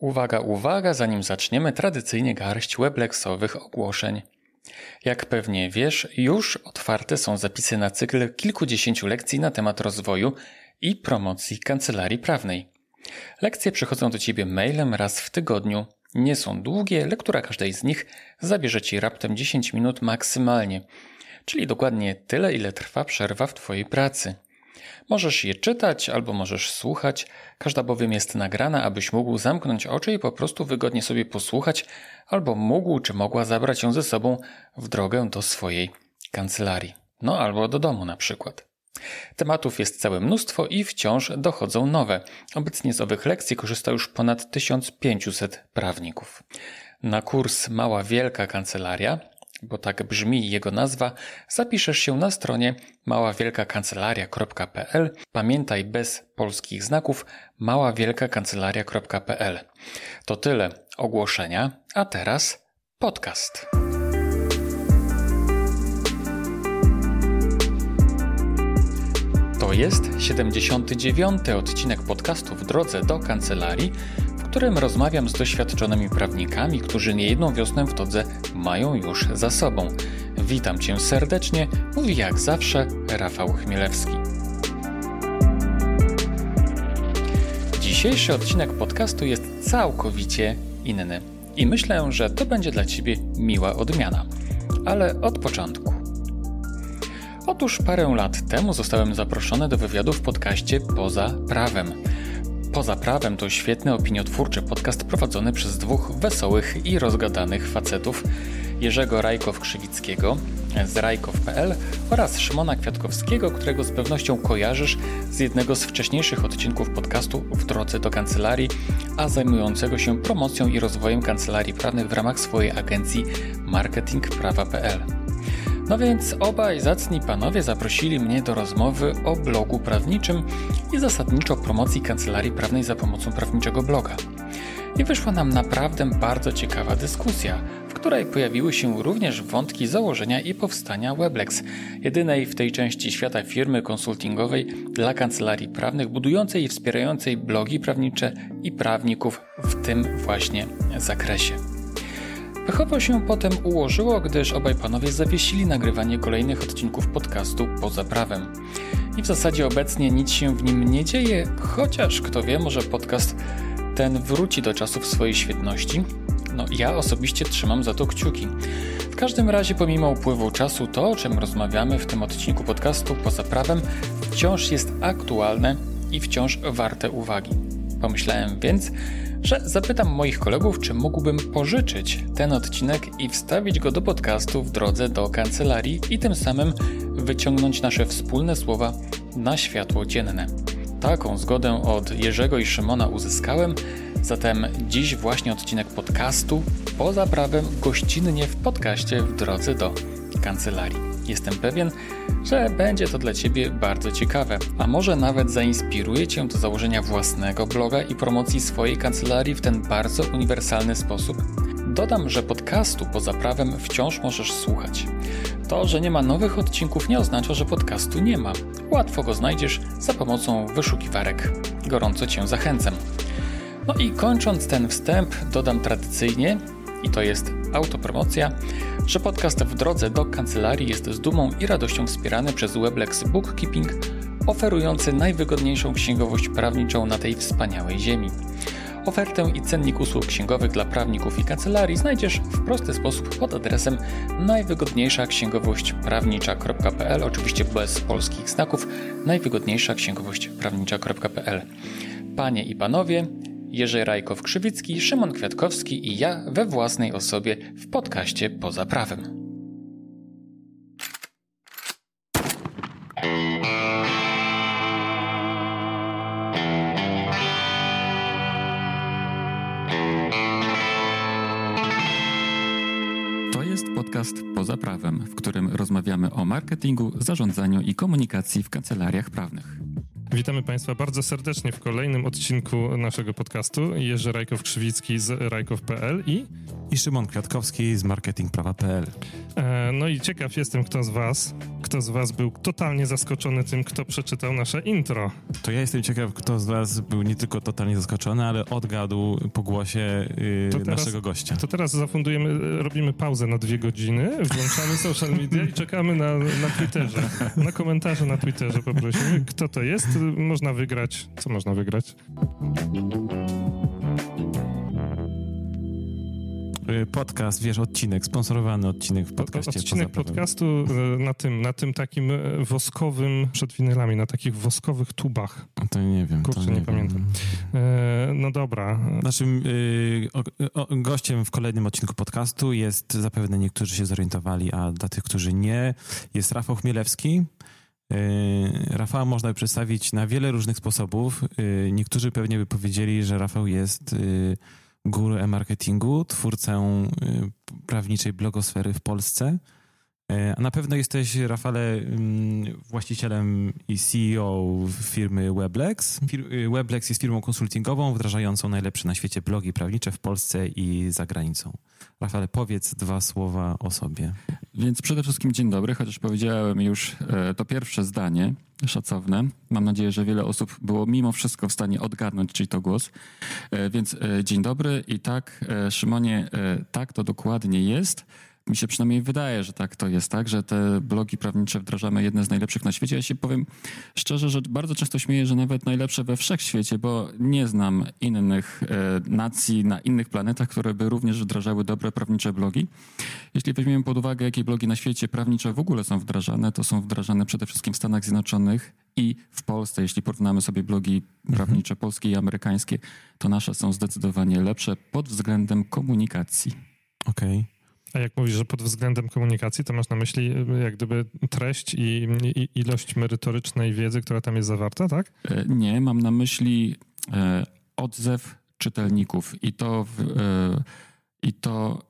Uwaga, uwaga, zanim zaczniemy, tradycyjnie garść weblexowych ogłoszeń. Jak pewnie wiesz, już otwarte są zapisy na cykl kilkudziesięciu lekcji na temat rozwoju i promocji kancelarii prawnej. Lekcje przychodzą do Ciebie mailem raz w tygodniu. Nie są długie, lektura każdej z nich zabierze Ci raptem 10 minut maksymalnie, czyli dokładnie tyle, ile trwa przerwa w Twojej pracy. Możesz je czytać albo możesz słuchać, każda bowiem jest nagrana, abyś mógł zamknąć oczy i po prostu wygodnie sobie posłuchać, albo mógł czy mogła zabrać ją ze sobą w drogę do swojej kancelarii. No albo do domu na przykład. Tematów jest całe mnóstwo i wciąż dochodzą nowe. Obecnie z owych lekcji korzysta już ponad 1500 prawników. Na kurs Mała Wielka Kancelaria bo tak brzmi jego nazwa, zapiszesz się na stronie maławielkakancelaria.pl. Pamiętaj bez polskich znaków maławielkakancelaria.pl. To tyle ogłoszenia, a teraz podcast. To jest 79. odcinek podcastu w drodze do kancelarii, którym rozmawiam z doświadczonymi prawnikami, którzy niejedną wiosnę w Todze mają już za sobą. Witam Cię serdecznie, mówi jak zawsze Rafał Chmielewski. Dzisiejszy odcinek podcastu jest całkowicie inny i myślę, że to będzie dla Ciebie miła odmiana. Ale od początku. Otóż parę lat temu zostałem zaproszony do wywiadu w podcaście Poza Prawem. Poza prawem to świetny opiniotwórczy podcast prowadzony przez dwóch wesołych i rozgadanych facetów Jerzego Rajkow-Krzywickiego z rajkow.pl oraz Szymona Kwiatkowskiego, którego z pewnością kojarzysz z jednego z wcześniejszych odcinków podcastu w drodze do kancelarii, a zajmującego się promocją i rozwojem kancelarii prawnych w ramach swojej agencji marketingprawa.pl. No więc obaj zacni panowie zaprosili mnie do rozmowy o blogu prawniczym i zasadniczo promocji kancelarii prawnej za pomocą prawniczego bloga. I wyszła nam naprawdę bardzo ciekawa dyskusja, w której pojawiły się również wątki założenia i powstania Weblex, jedynej w tej części świata firmy konsultingowej dla kancelarii prawnych budującej i wspierającej blogi prawnicze i prawników w tym właśnie zakresie. Pechowo się potem ułożyło, gdyż obaj panowie zawiesili nagrywanie kolejnych odcinków podcastu poza prawem. I w zasadzie obecnie nic się w nim nie dzieje, chociaż kto wie, może podcast ten wróci do czasów swojej świetności. No, ja osobiście trzymam za to kciuki. W każdym razie, pomimo upływu czasu, to o czym rozmawiamy w tym odcinku podcastu poza prawem wciąż jest aktualne i wciąż warte uwagi. Pomyślałem więc, że zapytam moich kolegów, czy mógłbym pożyczyć ten odcinek i wstawić go do podcastu w drodze do kancelarii i tym samym wyciągnąć nasze wspólne słowa na światło dzienne. Taką zgodę od Jerzego i Szymona uzyskałem, zatem dziś właśnie odcinek podcastu poza prawem gościnnie w podcaście w drodze do kancelarii. Jestem pewien, że będzie to dla Ciebie bardzo ciekawe, a może nawet zainspiruje Cię do założenia własnego bloga i promocji swojej kancelarii w ten bardzo uniwersalny sposób. Dodam, że podcastu poza prawem wciąż możesz słuchać. To, że nie ma nowych odcinków nie oznacza, że podcastu nie ma. Łatwo go znajdziesz za pomocą wyszukiwarek. Gorąco Cię zachęcam. No i kończąc ten wstęp, dodam tradycyjnie, i to jest autopromocja, że podcast w drodze do kancelarii jest z dumą i radością wspierany przez Weblex Bookkeeping, oferujący najwygodniejszą księgowość prawniczą na tej wspaniałej ziemi. Ofertę i cennik usług księgowych dla prawników i kancelarii znajdziesz w prosty sposób pod adresem najwygodniejsza księgowość prawnicza.pl, oczywiście bez polskich znaków, najwygodniejsza księgowość prawnicza.pl. Panie i panowie, Jerzy Rajkow-Krzywicki, Szymon Kwiatkowski i ja we własnej osobie w podcaście Poza Prawem. To jest podcast Poza Prawem, w którym rozmawiamy o marketingu, zarządzaniu i komunikacji w kancelariach prawnych. Witamy Państwa bardzo serdecznie w kolejnym odcinku naszego podcastu. Jerzy Rajkow-Krzywicki z rajkow.pl i i Szymon Kwiatkowski z marketingprawa.pl. E, no i ciekaw jestem, kto z was, kto z was był totalnie zaskoczony tym, kto przeczytał nasze intro. To ja jestem ciekaw, kto z was był nie tylko totalnie zaskoczony, ale odgadł po głosie yy, teraz, naszego gościa. To teraz zafundujemy, robimy pauzę na dwie godziny, włączamy social media i czekamy na, na Twitterze. Na komentarze na Twitterze poprosimy, kto to jest. Można wygrać. Co można wygrać? Y, podcast, wiesz, odcinek, sponsorowany odcinek w podcaście. Odcinek podcastu y, na tym, na tym takim y, woskowym, przed winylami, na takich woskowych tubach. To nie wiem. Kurczę, nie, nie pamiętam. E, no dobra. Naszym y, o, o, gościem w kolejnym odcinku podcastu jest, zapewne niektórzy się zorientowali, a dla tych, którzy nie, jest Rafał Chmielewski. Rafała można przedstawić na wiele różnych sposobów. Niektórzy pewnie by powiedzieli, że Rafał jest guru e-marketingu, twórcę prawniczej blogosfery w Polsce. E, a na pewno jesteś, Rafale, mm, właścicielem i CEO firmy Weblex. Weblex jest firmą konsultingową wdrażającą najlepsze na świecie blogi prawnicze w Polsce i za granicą. Rafale, powiedz dwa słowa o sobie. Więc przede wszystkim dzień dobry, chociaż powiedziałem już e, to pierwsze zdanie szacowne. Mam nadzieję, że wiele osób było mimo wszystko w stanie odgadnąć, czyj to głos. E, więc dzień dobry i tak, Szymonie, tak to dokładnie jest mi się przynajmniej wydaje, że tak to jest, tak, że te blogi prawnicze wdrażamy jedne z najlepszych na świecie. Ja się powiem szczerze, że bardzo często śmieję, że nawet najlepsze we wszechświecie, bo nie znam innych e, nacji na innych planetach, które by również wdrażały dobre prawnicze blogi. Jeśli weźmiemy pod uwagę, jakie blogi na świecie prawnicze w ogóle są wdrażane, to są wdrażane przede wszystkim w Stanach Zjednoczonych i w Polsce. Jeśli porównamy sobie blogi mhm. prawnicze polskie i amerykańskie, to nasze są zdecydowanie lepsze pod względem komunikacji. Okej. Okay. A jak mówisz, że pod względem komunikacji, to masz na myśli y, jak gdyby treść i, i ilość merytorycznej wiedzy, która tam jest zawarta, tak? E, nie, mam na myśli e, odzew czytelników i to w, e, i to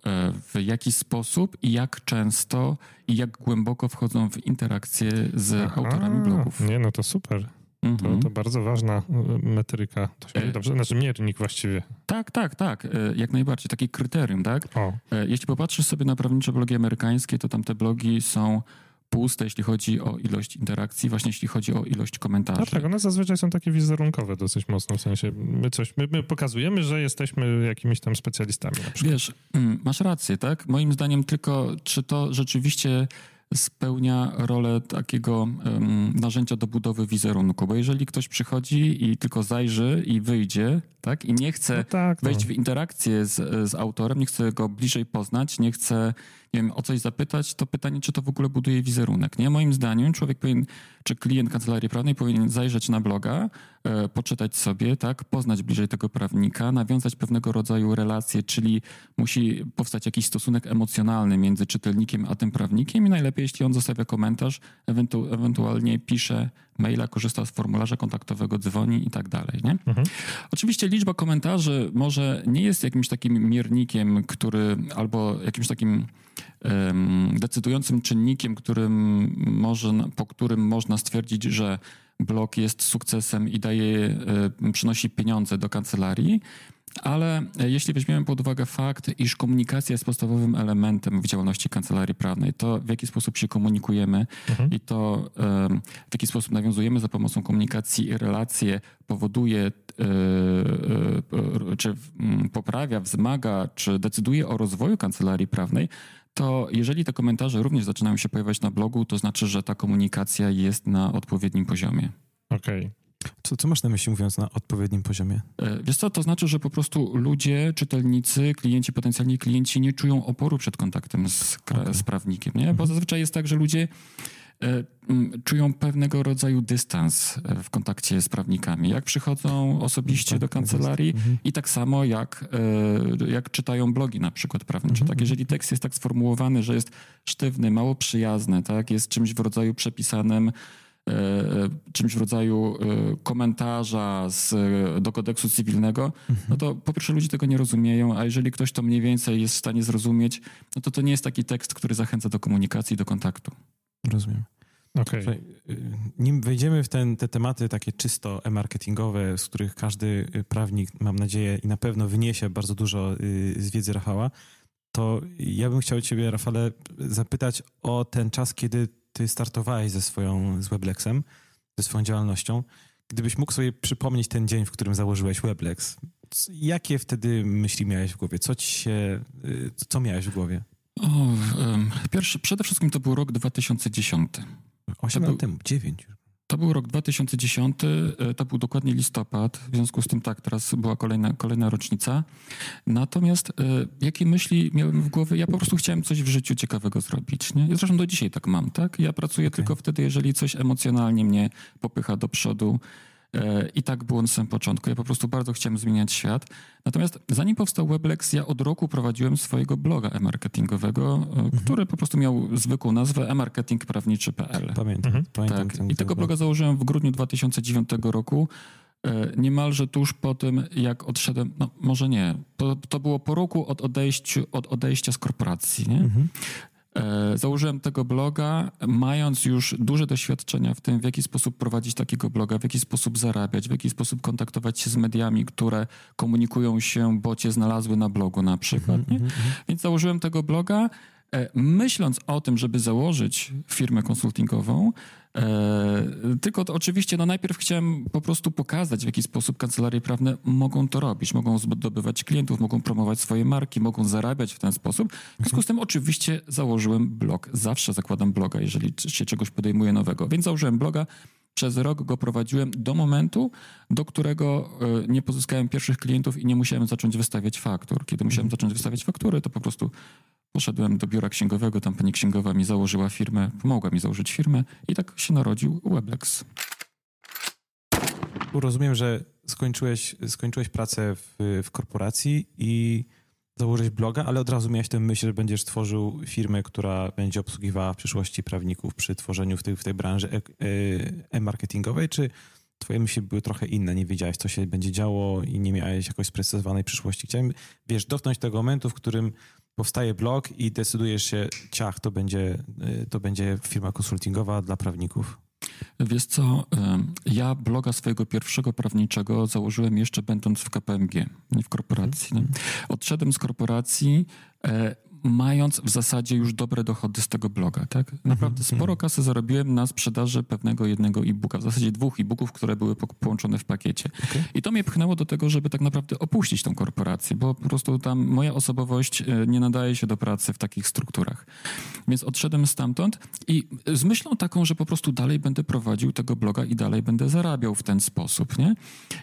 w jaki sposób i jak często i jak głęboko wchodzą w interakcje z Aha, autorami blogów. Nie, no to super. To, mhm. to, bardzo ważna y, metryka. To się e... dobrze, znaczy miernik właściwie. Tak, tak, tak. E, jak najbardziej. Takie kryterium, tak? O. E, jeśli popatrzysz sobie na prawnicze blogi amerykańskie, to tam te blogi są puste, jeśli chodzi o ilość interakcji, właśnie jeśli chodzi o ilość komentarzy. Tak, tak, one zazwyczaj są takie wizerunkowe dosyć mocno, w sensie my coś, my, my pokazujemy, że jesteśmy jakimiś tam specjalistami na przykład. Wiesz, mm, masz rację, tak? Moim zdaniem tylko, czy to rzeczywiście spełnia rolę takiego um, narzędzia do budowy wizerunku, bo jeżeli ktoś przychodzi i tylko zajrzy i wyjdzie, tak, i nie chce no tak, no. wejść w interakcję z, z autorem, nie chce go bliżej poznać, nie chce nie wiem, o coś zapytać, to pytanie, czy to w ogóle buduje wizerunek. Nie? Moim zdaniem człowiek powinien, czy klient kancelarii prawnej powinien zajrzeć na bloga, e, poczytać sobie, tak, poznać bliżej tego prawnika, nawiązać pewnego rodzaju relacje, czyli musi powstać jakiś stosunek emocjonalny między czytelnikiem a tym prawnikiem i najlepiej, jeśli on zostawia komentarz, ewentu ewentualnie pisze maila, korzysta z formularza kontaktowego, dzwoni i tak dalej. Nie? Mhm. Oczywiście liczba komentarzy może nie jest jakimś takim miernikiem, który albo jakimś takim um, decydującym czynnikiem, którym może, po którym można stwierdzić, że blog jest sukcesem i daje, y, przynosi pieniądze do kancelarii. Ale e, jeśli weźmiemy pod uwagę fakt, iż komunikacja jest podstawowym elementem w działalności kancelarii prawnej, to w jaki sposób się komunikujemy mhm. i to w jaki sposób nawiązujemy za pomocą komunikacji relacje powoduje, e, e, czy poprawia, wzmaga, czy decyduje o rozwoju kancelarii prawnej, to jeżeli te komentarze również zaczynają się pojawiać na blogu, to znaczy, że ta komunikacja jest na odpowiednim poziomie. Okej. Okay. Co, co masz na myśli mówiąc na odpowiednim poziomie? E, wiesz co, to znaczy, że po prostu ludzie, czytelnicy, klienci, potencjalni klienci nie czują oporu przed kontaktem z, okay. z prawnikiem, nie? Bo mhm. zazwyczaj jest tak, że ludzie e, czują pewnego rodzaju dystans e, w kontakcie z prawnikami. Jak przychodzą osobiście tak, do kancelarii mhm. i tak samo jak, jak czytają blogi na przykład prawnicze. Mhm. Tak, jeżeli tekst jest tak sformułowany, że jest sztywny, mało przyjazny, tak, jest czymś w rodzaju przepisanym czymś w rodzaju e, komentarza z, do kodeksu cywilnego, no to po pierwsze ludzie tego nie rozumieją, a jeżeli ktoś to mniej więcej jest w stanie zrozumieć, no to to nie jest taki tekst, który zachęca do komunikacji, do kontaktu. Rozumiem. Okay. Y, nim wejdziemy w ten, te tematy takie czysto e-marketingowe, z których każdy prawnik, mam nadzieję, i na pewno wyniesie bardzo dużo y, z wiedzy Rafała, to ja bym chciał ciebie, Rafale, zapytać o ten czas, kiedy ty startowałeś ze swoją, z Weblexem, ze swoją działalnością. Gdybyś mógł sobie przypomnieć ten dzień, w którym założyłeś Weblex, jakie wtedy myśli miałeś w głowie? Co ci się, y, co miałeś w głowie? O, pierwszy, przede wszystkim to był rok 2010. Osiem lat temu, dziewięć już. To był rok 2010, e, to był dokładnie listopad, w związku z tym tak, teraz była kolejna, kolejna rocznica. Natomiast e, jakie myśli miałem w głowie? Ja po prostu chciałem coś w życiu ciekawego zrobić. Nie? Zresztą do dzisiaj tak mam, tak? Ja pracuję okay. tylko wtedy, jeżeli coś emocjonalnie mnie popycha do przodu. E, I tak było na samym początku. Ja po prostu bardzo chciałem zmieniać świat. Natomiast zanim powstał Weblex, ja od roku prowadziłem swojego bloga e-marketingowego, mhm. który po prostu miał zwykłą nazwę e-marketingprawniczy.pl. Pamiętam. Mhm. pamiętam tak. I tego bloga założyłem w grudniu 2009 roku. E, niemalże tuż po tym, jak odszedłem, no może nie, to, to było po roku od, odejściu, od odejścia z korporacji. Nie? Mhm. E, założyłem tego bloga, mając już duże doświadczenia w tym, w jaki sposób prowadzić takiego bloga, w jaki sposób zarabiać, w jaki sposób kontaktować się z mediami, które komunikują się, bo cię znalazły na blogu na przykład. Mm -hmm. Więc założyłem tego bloga. E, myśląc o tym, żeby założyć firmę konsultingową, tylko to oczywiście no najpierw chciałem po prostu pokazać, w jaki sposób kancelarie prawne mogą to robić. Mogą zdobywać klientów, mogą promować swoje marki, mogą zarabiać w ten sposób. W związku z tym oczywiście założyłem blog. Zawsze zakładam bloga, jeżeli się czegoś podejmuje nowego. Więc założyłem bloga. Przez rok go prowadziłem do momentu, do którego e, nie pozyskałem pierwszych klientów i nie musiałem zacząć wystawiać faktur. Kiedy musiałem mhm. zacząć wystawiać faktury, to po prostu Poszedłem do biura księgowego, tam pani księgowa mi założyła firmę, pomogła mi założyć firmę i tak się narodził Weblex. Rozumiem, że skończyłeś, skończyłeś pracę w, w korporacji i założyłeś bloga, ale od razu miałeś tę myśl, że będziesz tworzył firmę, która będzie obsługiwała w przyszłości prawników przy tworzeniu w tej, w tej branży e, e, e-marketingowej, czy twoje myśli były trochę inne, nie wiedziałeś, co się będzie działo i nie miałeś jakoś sprecyzowanej przyszłości. Chciałem, wiesz, dotknąć tego momentu, w którym powstaje blog i decydujesz się, ciach, to będzie, y, to będzie firma konsultingowa dla prawników? Wiesz co, ja bloga swojego pierwszego prawniczego założyłem jeszcze będąc w KPMG, nie w korporacji. Nie? Odszedłem z korporacji, e, mając w zasadzie już dobre dochody z tego bloga, tak? Naprawdę mhm, sporo mhm. kasy zarobiłem na sprzedaży pewnego jednego e-booka, w zasadzie dwóch e-booków, które były połączone w pakiecie. Okay. I to mnie pchnęło do tego, żeby tak naprawdę opuścić tą korporację, bo po prostu tam moja osobowość e, nie nadaje się do pracy w takich strukturach. Więc odszedłem stamtąd i z myślą taką, że po prostu dalej będę prowadził tego bloga i dalej będę zarabiał w ten sposób, nie?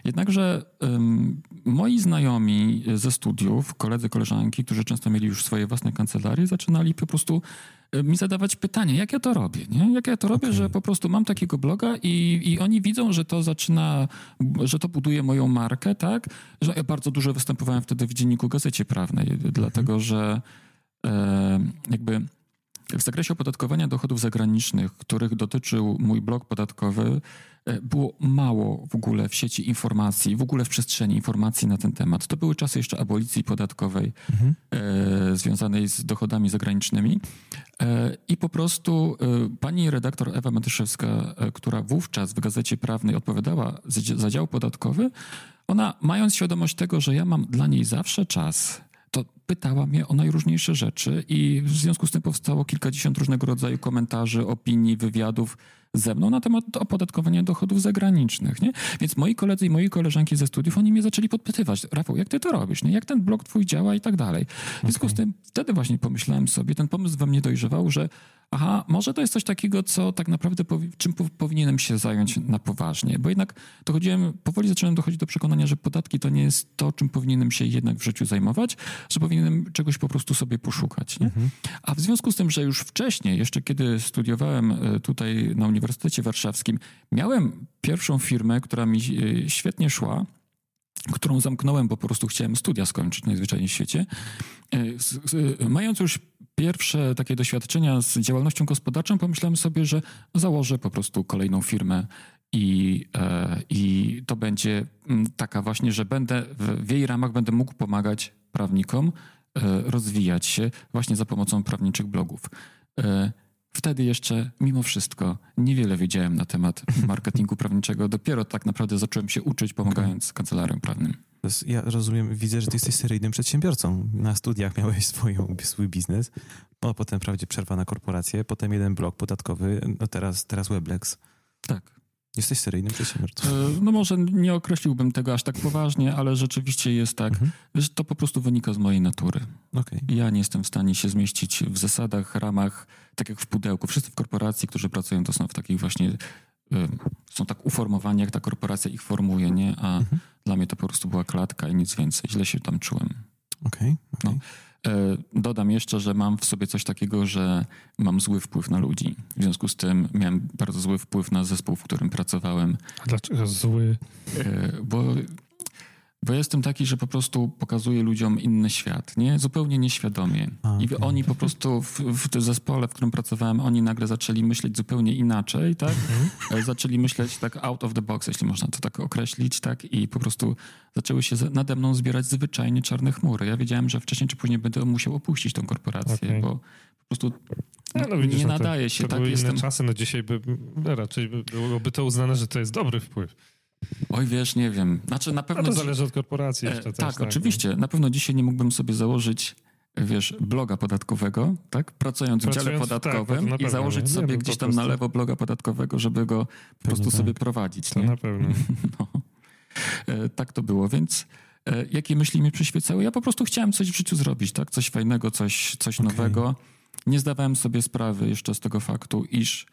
Jednakże um, moi znajomi ze studiów, koledzy, koleżanki, którzy często mieli już swoje własne kancelarii, zaczynali po prostu e, mi zadawać pytania, jak ja to robię, nie? Jak ja to robię, okay. że po prostu mam takiego bloga i, i oni widzą, że to zaczyna, że to buduje moją markę, tak? Że ja bardzo dużo występowałem wtedy w dzienniku Gazecie Prawnej, mhm. dlatego że e, jakby w zakresie opodatkowania dochodów zagranicznych, których dotyczył mój blog podatkowy, było mało w ogóle w sieci informacji, w ogóle w przestrzeni informacji na ten temat. To były czasy jeszcze abolicji podatkowej mhm. e, związanej z dochodami zagranicznymi. E, I po prostu e, pani redaktor Ewa Matyszewska, e, która wówczas w Gazecie Prawnej odpowiadała za, za dział podatkowy, ona mając świadomość tego, że ja mam dla niej zawsze czas, to pytała mnie o najróżniejsze rzeczy i w związku z tym powstało kilkadziesiąt różnego rodzaju komentarzy, opinii, wywiadów ze mną na temat opodatkowania dochodów zagranicznych, nie? Więc moi koledzy i moi koleżanki ze studiów, oni mnie zaczęli podpytywać, Rafał, jak ty to robisz, nie? Jak ten blog twój działa i tak dalej. W związku okay. z tym wtedy właśnie pomyślałem sobie, ten pomysł we mnie dojrzewał, że aha, może to jest coś takiego, co tak naprawdę czym po powinienem się zająć na poważnie, bo jednak dochodziłem, powoli zacząłem dochodzić do przekonania, że podatki to nie jest to, czym powinienem się jednak w życiu zajmować, że powinienem czegoś po prostu sobie poszukać. Nie? Mhm. A w związku z tym, że już wcześniej, jeszcze kiedy studiowałem e, tutaj na Uniwersytecie Warszawskim, miałem pierwszą firmę, która mi e, świetnie szła, którą zamknąłem, bo po prostu chciałem studia skończyć najzwyczajniej w świecie. E, mając już pierwsze takie doświadczenia z działalnością gospodarczą, pomyślałem sobie, że założę po prostu kolejną firmę i, e, i to będzie mm, taka właśnie, że będę w, jej ramach będę mógł pomagać prawnikom e, rozwijać się właśnie za pomocą prawniczych blogów. Wtedy jeszcze, mimo wszystko, niewiele wiedziałem na temat marketingu prawniczego. Dopiero tak naprawdę zacząłem się uczyć, pomagając kancelariom prawnym. ja rozumiem, widzę, że ty jesteś seryjnym przedsiębiorcą. Na studiach miałeś swoją, swój biznes, no, potem wprawdzie przerwa na korporację, potem jeden blok podatkowy, no teraz, teraz Weblex. Tak. Jesteś seryjnym przedsiębiorcą. E, No może nie określiłbym tego aż tak poważnie, ale rzeczywiście jest tak, Mhm. że to po prostu wynika z mojej natury. Okej. Ja nie jestem w stanie się zmieścić w zasadach, ramach, tak jak w pudełku. Wszyscy w korporacji, którzy pracują, to są w takich właśnie, y, są tak uformowani, jak ta korporacja ich formuje, nie? A Mhm. dla mnie to po prostu była klatka i nic więcej. Źle się tam czułem. Okej. okej. No. E, Dodam jeszcze, że mam w sobie coś takiego, że mam zły wpływ na ludzi. W związku z tym miałem bardzo zły wpływ na zespół, w którym pracowałem. A dlaczego zły? E, bo, jestem taki, że po prostu pokazuję ludziom inny świat, nie? Zupełnie nieświadomie. A, I okej. oni po prostu w, w tym zespole, w którym pracowałem, oni nagle zaczęli myśleć zupełnie inaczej, tak? E, Zaczęli myśleć tak out of the box, jeśli można to tak określić, tak? I po prostu zaczęły się nade mną zbierać zwyczajnie czarne chmury. Ja wiedziałem, że wcześniej czy później będę musiał opuścić tą korporację, Okej. bo po prostu A, no widzisz, nie no to- nadaje się, to tak? były Jestem... inne czasy, no dzisiaj by raczej by byłoby to uznane, że to jest dobry wpływ. Oj, wiesz, nie wiem. Znaczy na A pewno... to dzi- zależy od korporacji E, jeszcze tak, też. oczywiście. Na pewno dzisiaj nie mógłbym sobie założyć, wiesz, bloga podatkowego, tak? Pracując, w dziale Pracując, tak, podatkowym to na i założyć nie? sobie Nie, gdzieś tam na lewo bloga podatkowego, żeby go po prostu tak. sobie prowadzić. To Nie? na pewno. No. E, tak to było, więc e, jakie myśli mi przyświecały? Ja po prostu chciałem coś w życiu zrobić, tak? Coś fajnego, coś, coś Okej. nowego. Nie zdawałem sobie sprawy jeszcze z tego faktu, iż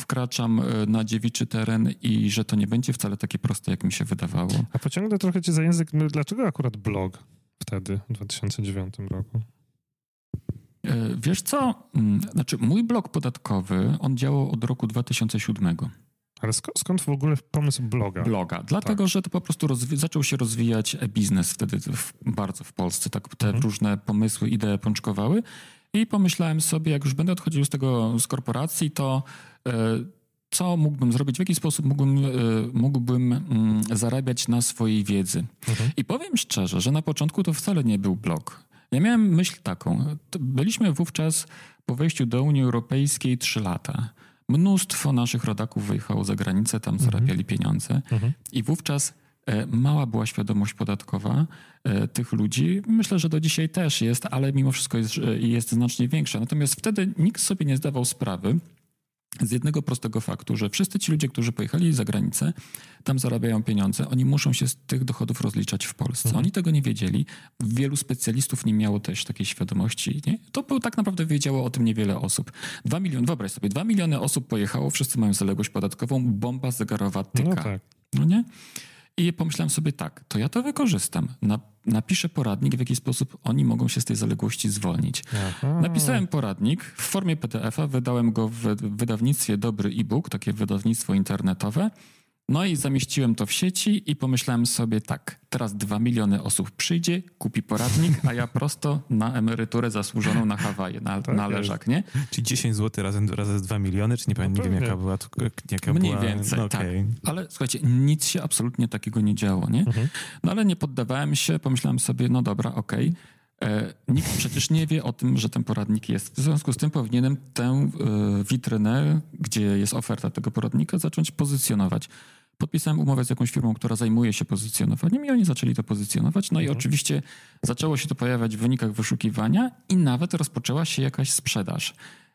wkraczam e, na dziewiczy teren i że to nie będzie wcale takie proste, jak mi się wydawało. A pociągnę trochę cię za język. No, Dlaczego akurat blog wtedy, w 2009 roku? E, Wiesz co? Mm, Znaczy, mój blok podatkowy, on działał od roku 2007. Ale skąd, skąd w ogóle pomysł bloga? Bloga. Dlatego, że to po prostu zaczął się rozwijać e-biznes wtedy w, bardzo w Polsce. Tak, te Mhm. różne pomysły, idee pączkowały. I pomyślałem sobie, jak już będę odchodził z tego, z korporacji, to e, co mógłbym zrobić, w jaki sposób mógłbym, e, mógłbym mm, zarabiać na swojej wiedzy. Mhm. I powiem szczerze, że na początku to wcale nie był blog. Ja miałem myśl taką. Byliśmy wówczas po wejściu do Unii Europejskiej trzy lata. Mnóstwo naszych rodaków wyjechało za granicę, tam zarabiali pieniądze. Mhm. I wówczas mała była świadomość podatkowa e, tych ludzi. Myślę, że do dzisiaj też jest, ale mimo wszystko jest, e, jest znacznie większa. Natomiast wtedy nikt sobie nie zdawał sprawy z jednego prostego faktu, że wszyscy ci ludzie, którzy pojechali za granicę, tam zarabiają pieniądze, oni muszą się z tych dochodów rozliczać w Polsce. Mhm. Oni tego nie wiedzieli. Wielu specjalistów nie miało też takiej świadomości. Nie? To był, tak naprawdę wiedziało o tym niewiele osób. Dwa miliony, wyobraź sobie, dwa miliony osób pojechało, wszyscy mają zaległość podatkową, bomba zegarowa tyka. No tak. No nie? I pomyślałem sobie tak, to ja to wykorzystam. Na, napiszę poradnik, w jaki sposób oni mogą się z tej zaległości zwolnić. Aha. Napisałem poradnik w formie PDF-a, wydałem go w wydawnictwie Dobry e-book, takie wydawnictwo internetowe. No i zamieściłem to w sieci i pomyślałem sobie tak, teraz dwa miliony osób przyjdzie, kupi poradnik, a ja prosto na emeryturę zasłużoną na Hawaje, na, Tak na leżak, nie? Czyli 10 zł razem, razem z 2 miliony, czy nie pamiętam, nie wiem pewnie. jaka była. Jaka Mniej była, więcej, no, tak. okej. Ale słuchajcie, nic się absolutnie takiego nie działo, nie? Mhm. No ale nie poddawałem się, pomyślałem sobie, no dobra, okej. E, Nikt przecież nie wie o tym, że ten poradnik jest. W związku z tym powinienem tę e, witrynę, gdzie jest oferta tego poradnika, zacząć pozycjonować. Podpisałem umowę z jakąś firmą, która zajmuje się pozycjonowaniem i oni zaczęli to pozycjonować. No i oczywiście zaczęło się to pojawiać w wynikach wyszukiwania i nawet rozpoczęła się jakaś sprzedaż.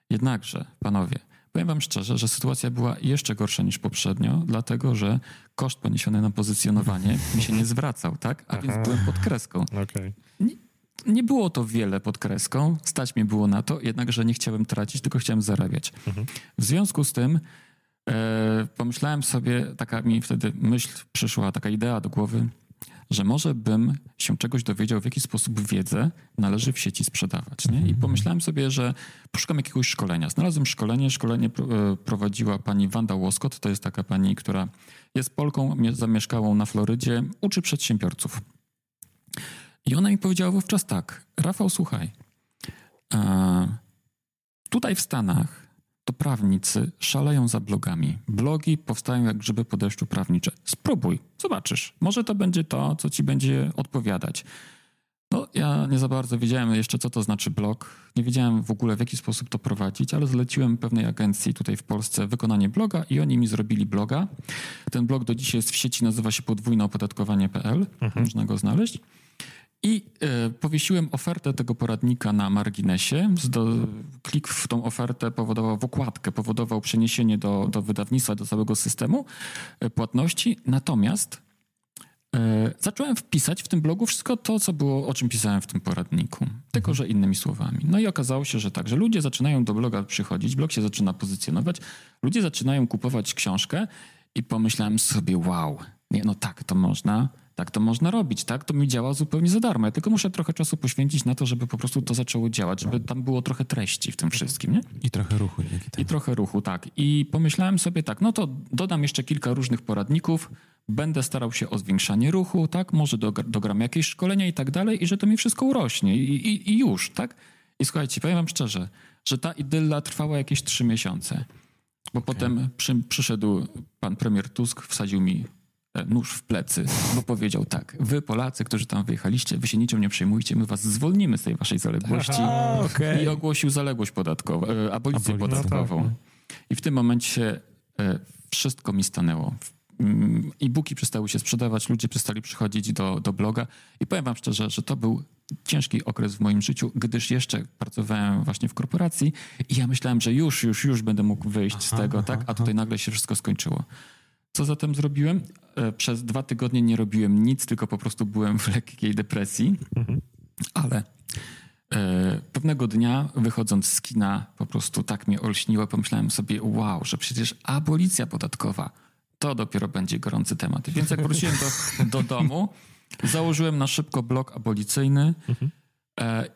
Jednakże, panowie, powiem wam szczerze, że sytuacja była jeszcze gorsza niż poprzednio, dlatego że koszt poniesiony na pozycjonowanie mi się nie zwracał, tak? A więc Aha. byłem pod kreską. Okej. Nie było to wiele pod kreską, stać mnie było na to, jednakże nie chciałem tracić, tylko chciałem zarabiać. Mhm. W związku z tym e, pomyślałem sobie, taka mi wtedy myśl przyszła, taka idea do głowy, że może bym się czegoś dowiedział, w jaki sposób wiedzę należy w sieci sprzedawać. Nie? I pomyślałem sobie, że poszukam jakiegoś szkolenia. Znalazłem szkolenie. Szkolenie e, prowadziła pani Wanda Łoskot. To jest taka pani, która jest Polką, mie- zamieszkałą na Florydzie, uczy przedsiębiorców. I ona mi powiedziała wówczas tak, Rafał, słuchaj, tutaj w Stanach to prawnicy szaleją za blogami. Blogi powstają jak grzyby po deszczu prawnicze. Spróbuj, zobaczysz. Może to będzie to, co ci będzie odpowiadać. No, ja nie za bardzo wiedziałem jeszcze, co to znaczy blog. Nie wiedziałem w ogóle, w jaki sposób to prowadzić, ale zleciłem pewnej agencji tutaj w Polsce wykonanie bloga i oni mi zrobili bloga. Ten blog do dzisiaj jest w sieci, nazywa się podwójneopodatkowanie.pl. Można go znaleźć. I e, powiesiłem ofertę tego poradnika na marginesie. Klik w tą ofertę powodował, w okładkę powodował przeniesienie do, do wydawnictwa, do całego systemu e, płatności. Natomiast e, zacząłem wpisać w tym blogu wszystko to, co było, o czym pisałem w tym poradniku, tylko że innymi słowami. No i okazało się, że tak, że ludzie zaczynają do bloga przychodzić, blog się zaczyna pozycjonować, ludzie zaczynają kupować książkę i pomyślałem sobie, wow, nie, no tak, to można, tak to można robić, tak? To mi działa zupełnie za darmo. Ja tylko muszę trochę czasu poświęcić na to, żeby po prostu to zaczęło działać, żeby tam było trochę treści w tym wszystkim, nie? I trochę ruchu dzięki I temu. trochę ruchu, tak. I pomyślałem sobie tak, no to dodam jeszcze kilka różnych poradników, będę starał się o zwiększanie ruchu, tak? Może dog- dogram jakieś szkolenia i tak dalej i że to mi wszystko urośnie i, i, i już, tak? I słuchajcie, powiem wam szczerze, że ta idylla trwała jakieś trzy miesiące. Bo potem przy, przyszedł pan premier Tusk, wsadził mi nóż w plecy, bo powiedział tak, wy Polacy, którzy tam wyjechaliście, wy się niczym nie przejmujcie, my was zwolnimy z tej waszej zaległości. okej. I ogłosił zaległość podatkową, e, abolicję Aboli- no podatkową. tak, I w tym momencie e, wszystko mi stanęło. Mm, E-booki przestały się sprzedawać, ludzie przestali przychodzić do, do bloga i powiem wam szczerze, że to był ciężki okres w moim życiu, gdyż jeszcze pracowałem właśnie w korporacji i ja myślałem, że już, już, już będę mógł wyjść z Aha, tego, aha, tak? A aha. tutaj nagle się wszystko skończyło. Co zatem zrobiłem? E, Przez dwa tygodnie nie robiłem nic, tylko po prostu byłem w lekkiej depresji, ale e, pewnego dnia wychodząc z kina po prostu tak mnie olśniło, pomyślałem sobie, wow, że przecież abolicja podatkowa. To dopiero będzie gorący temat. Więc jak wróciłem do, do domu, założyłem na szybko blog abolicyjny. E,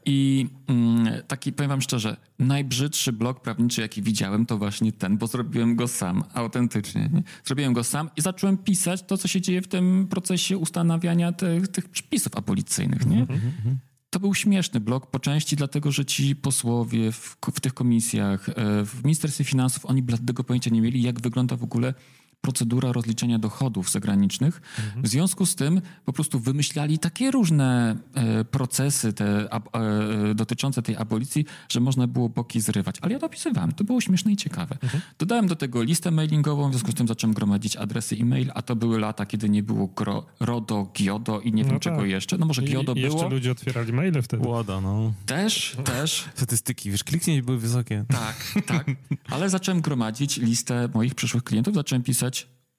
i mm, taki, powiem wam szczerze, najbrzydszy blog prawniczy, jaki widziałem, to właśnie ten, bo zrobiłem go sam, autentycznie. Nie? Zrobiłem go sam i zacząłem pisać to, co się dzieje w tym procesie ustanawiania tych, tych przepisów abolicyjnych. Nie? To był śmieszny blog po części dlatego, że ci posłowie w, w tych komisjach, e, w Ministerstwie Finansów, oni bladego pojęcia nie mieli, jak wygląda w ogóle procedura rozliczenia dochodów zagranicznych. W związku z tym po prostu wymyślali takie różne e, procesy te, ab, e, dotyczące tej abolicji, że można było boki zrywać. Ale ja to opisywałem, to było śmieszne i ciekawe. Dodałem do tego listę mailingową, w związku z tym zacząłem gromadzić adresy e-mail, a to były lata, kiedy nie było gro, RODO, GIODO i nie wiem No czego tak. jeszcze. No może GIODO i jeszcze było. ludzie otwierali maile wtedy. Łoda, no. Też, też. Statystyki, wiesz, kliknięć były wysokie. Tak, tak. Ale zacząłem gromadzić listę moich przyszłych klientów, zacząłem pisać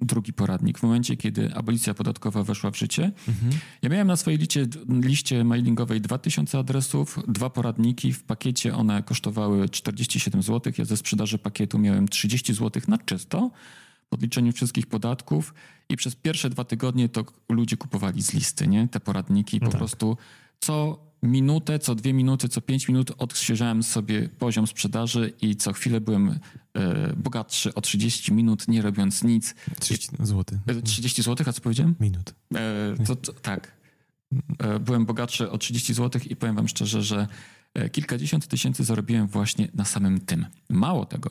drugi poradnik. W momencie, kiedy abolicja podatkowa weszła w życie, ja miałem na swojej liście, liście mailingowej 2000 adresów, dwa poradniki. W pakiecie one kosztowały 47 zł. Ja ze sprzedaży pakietu miałem 30 zł na czysto, po odliczeniu wszystkich podatków i przez pierwsze dwa tygodnie to ludzie kupowali z listy, nie? Te poradniki po prostu co minutę, co dwie minuty, co pięć minut odświeżałem sobie poziom sprzedaży i co chwilę byłem e, bogatszy o 30 minut, nie robiąc nic. 30 zł. E, 30 zł, a co powiedziałem? Minut. E, to, to, tak. E, byłem bogatszy o 30 zł i powiem wam szczerze, że kilkadziesiąt tysięcy zarobiłem właśnie na samym tym. Mało tego.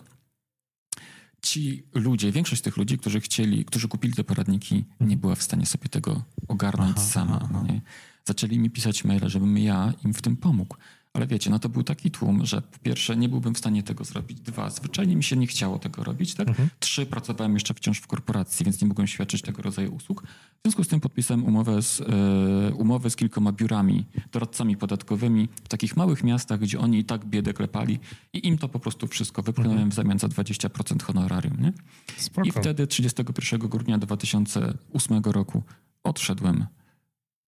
Ci ludzie, większość tych ludzi, którzy chcieli, którzy kupili te poradniki, nie była w stanie sobie tego ogarnąć Aha, sama. aha. Nie? Zaczęli mi pisać maile, żebym ja im w tym pomógł. Ale wiecie, no to był taki tłum, że po pierwsze nie byłbym w stanie tego zrobić. Dwa, zwyczajnie mi się nie chciało tego robić. Tak? Trzy, pracowałem jeszcze wciąż w korporacji, więc nie mogłem świadczyć tego rodzaju usług. W związku z tym podpisałem umowę z, e, umowę z kilkoma biurami, doradcami podatkowymi w takich małych miastach, gdzie oni i tak biedę klepali i im to po prostu wszystko wypchnąłem w zamian za 20% honorarium. Nie? Spoko. I wtedy 31 grudnia 2008 roku odszedłem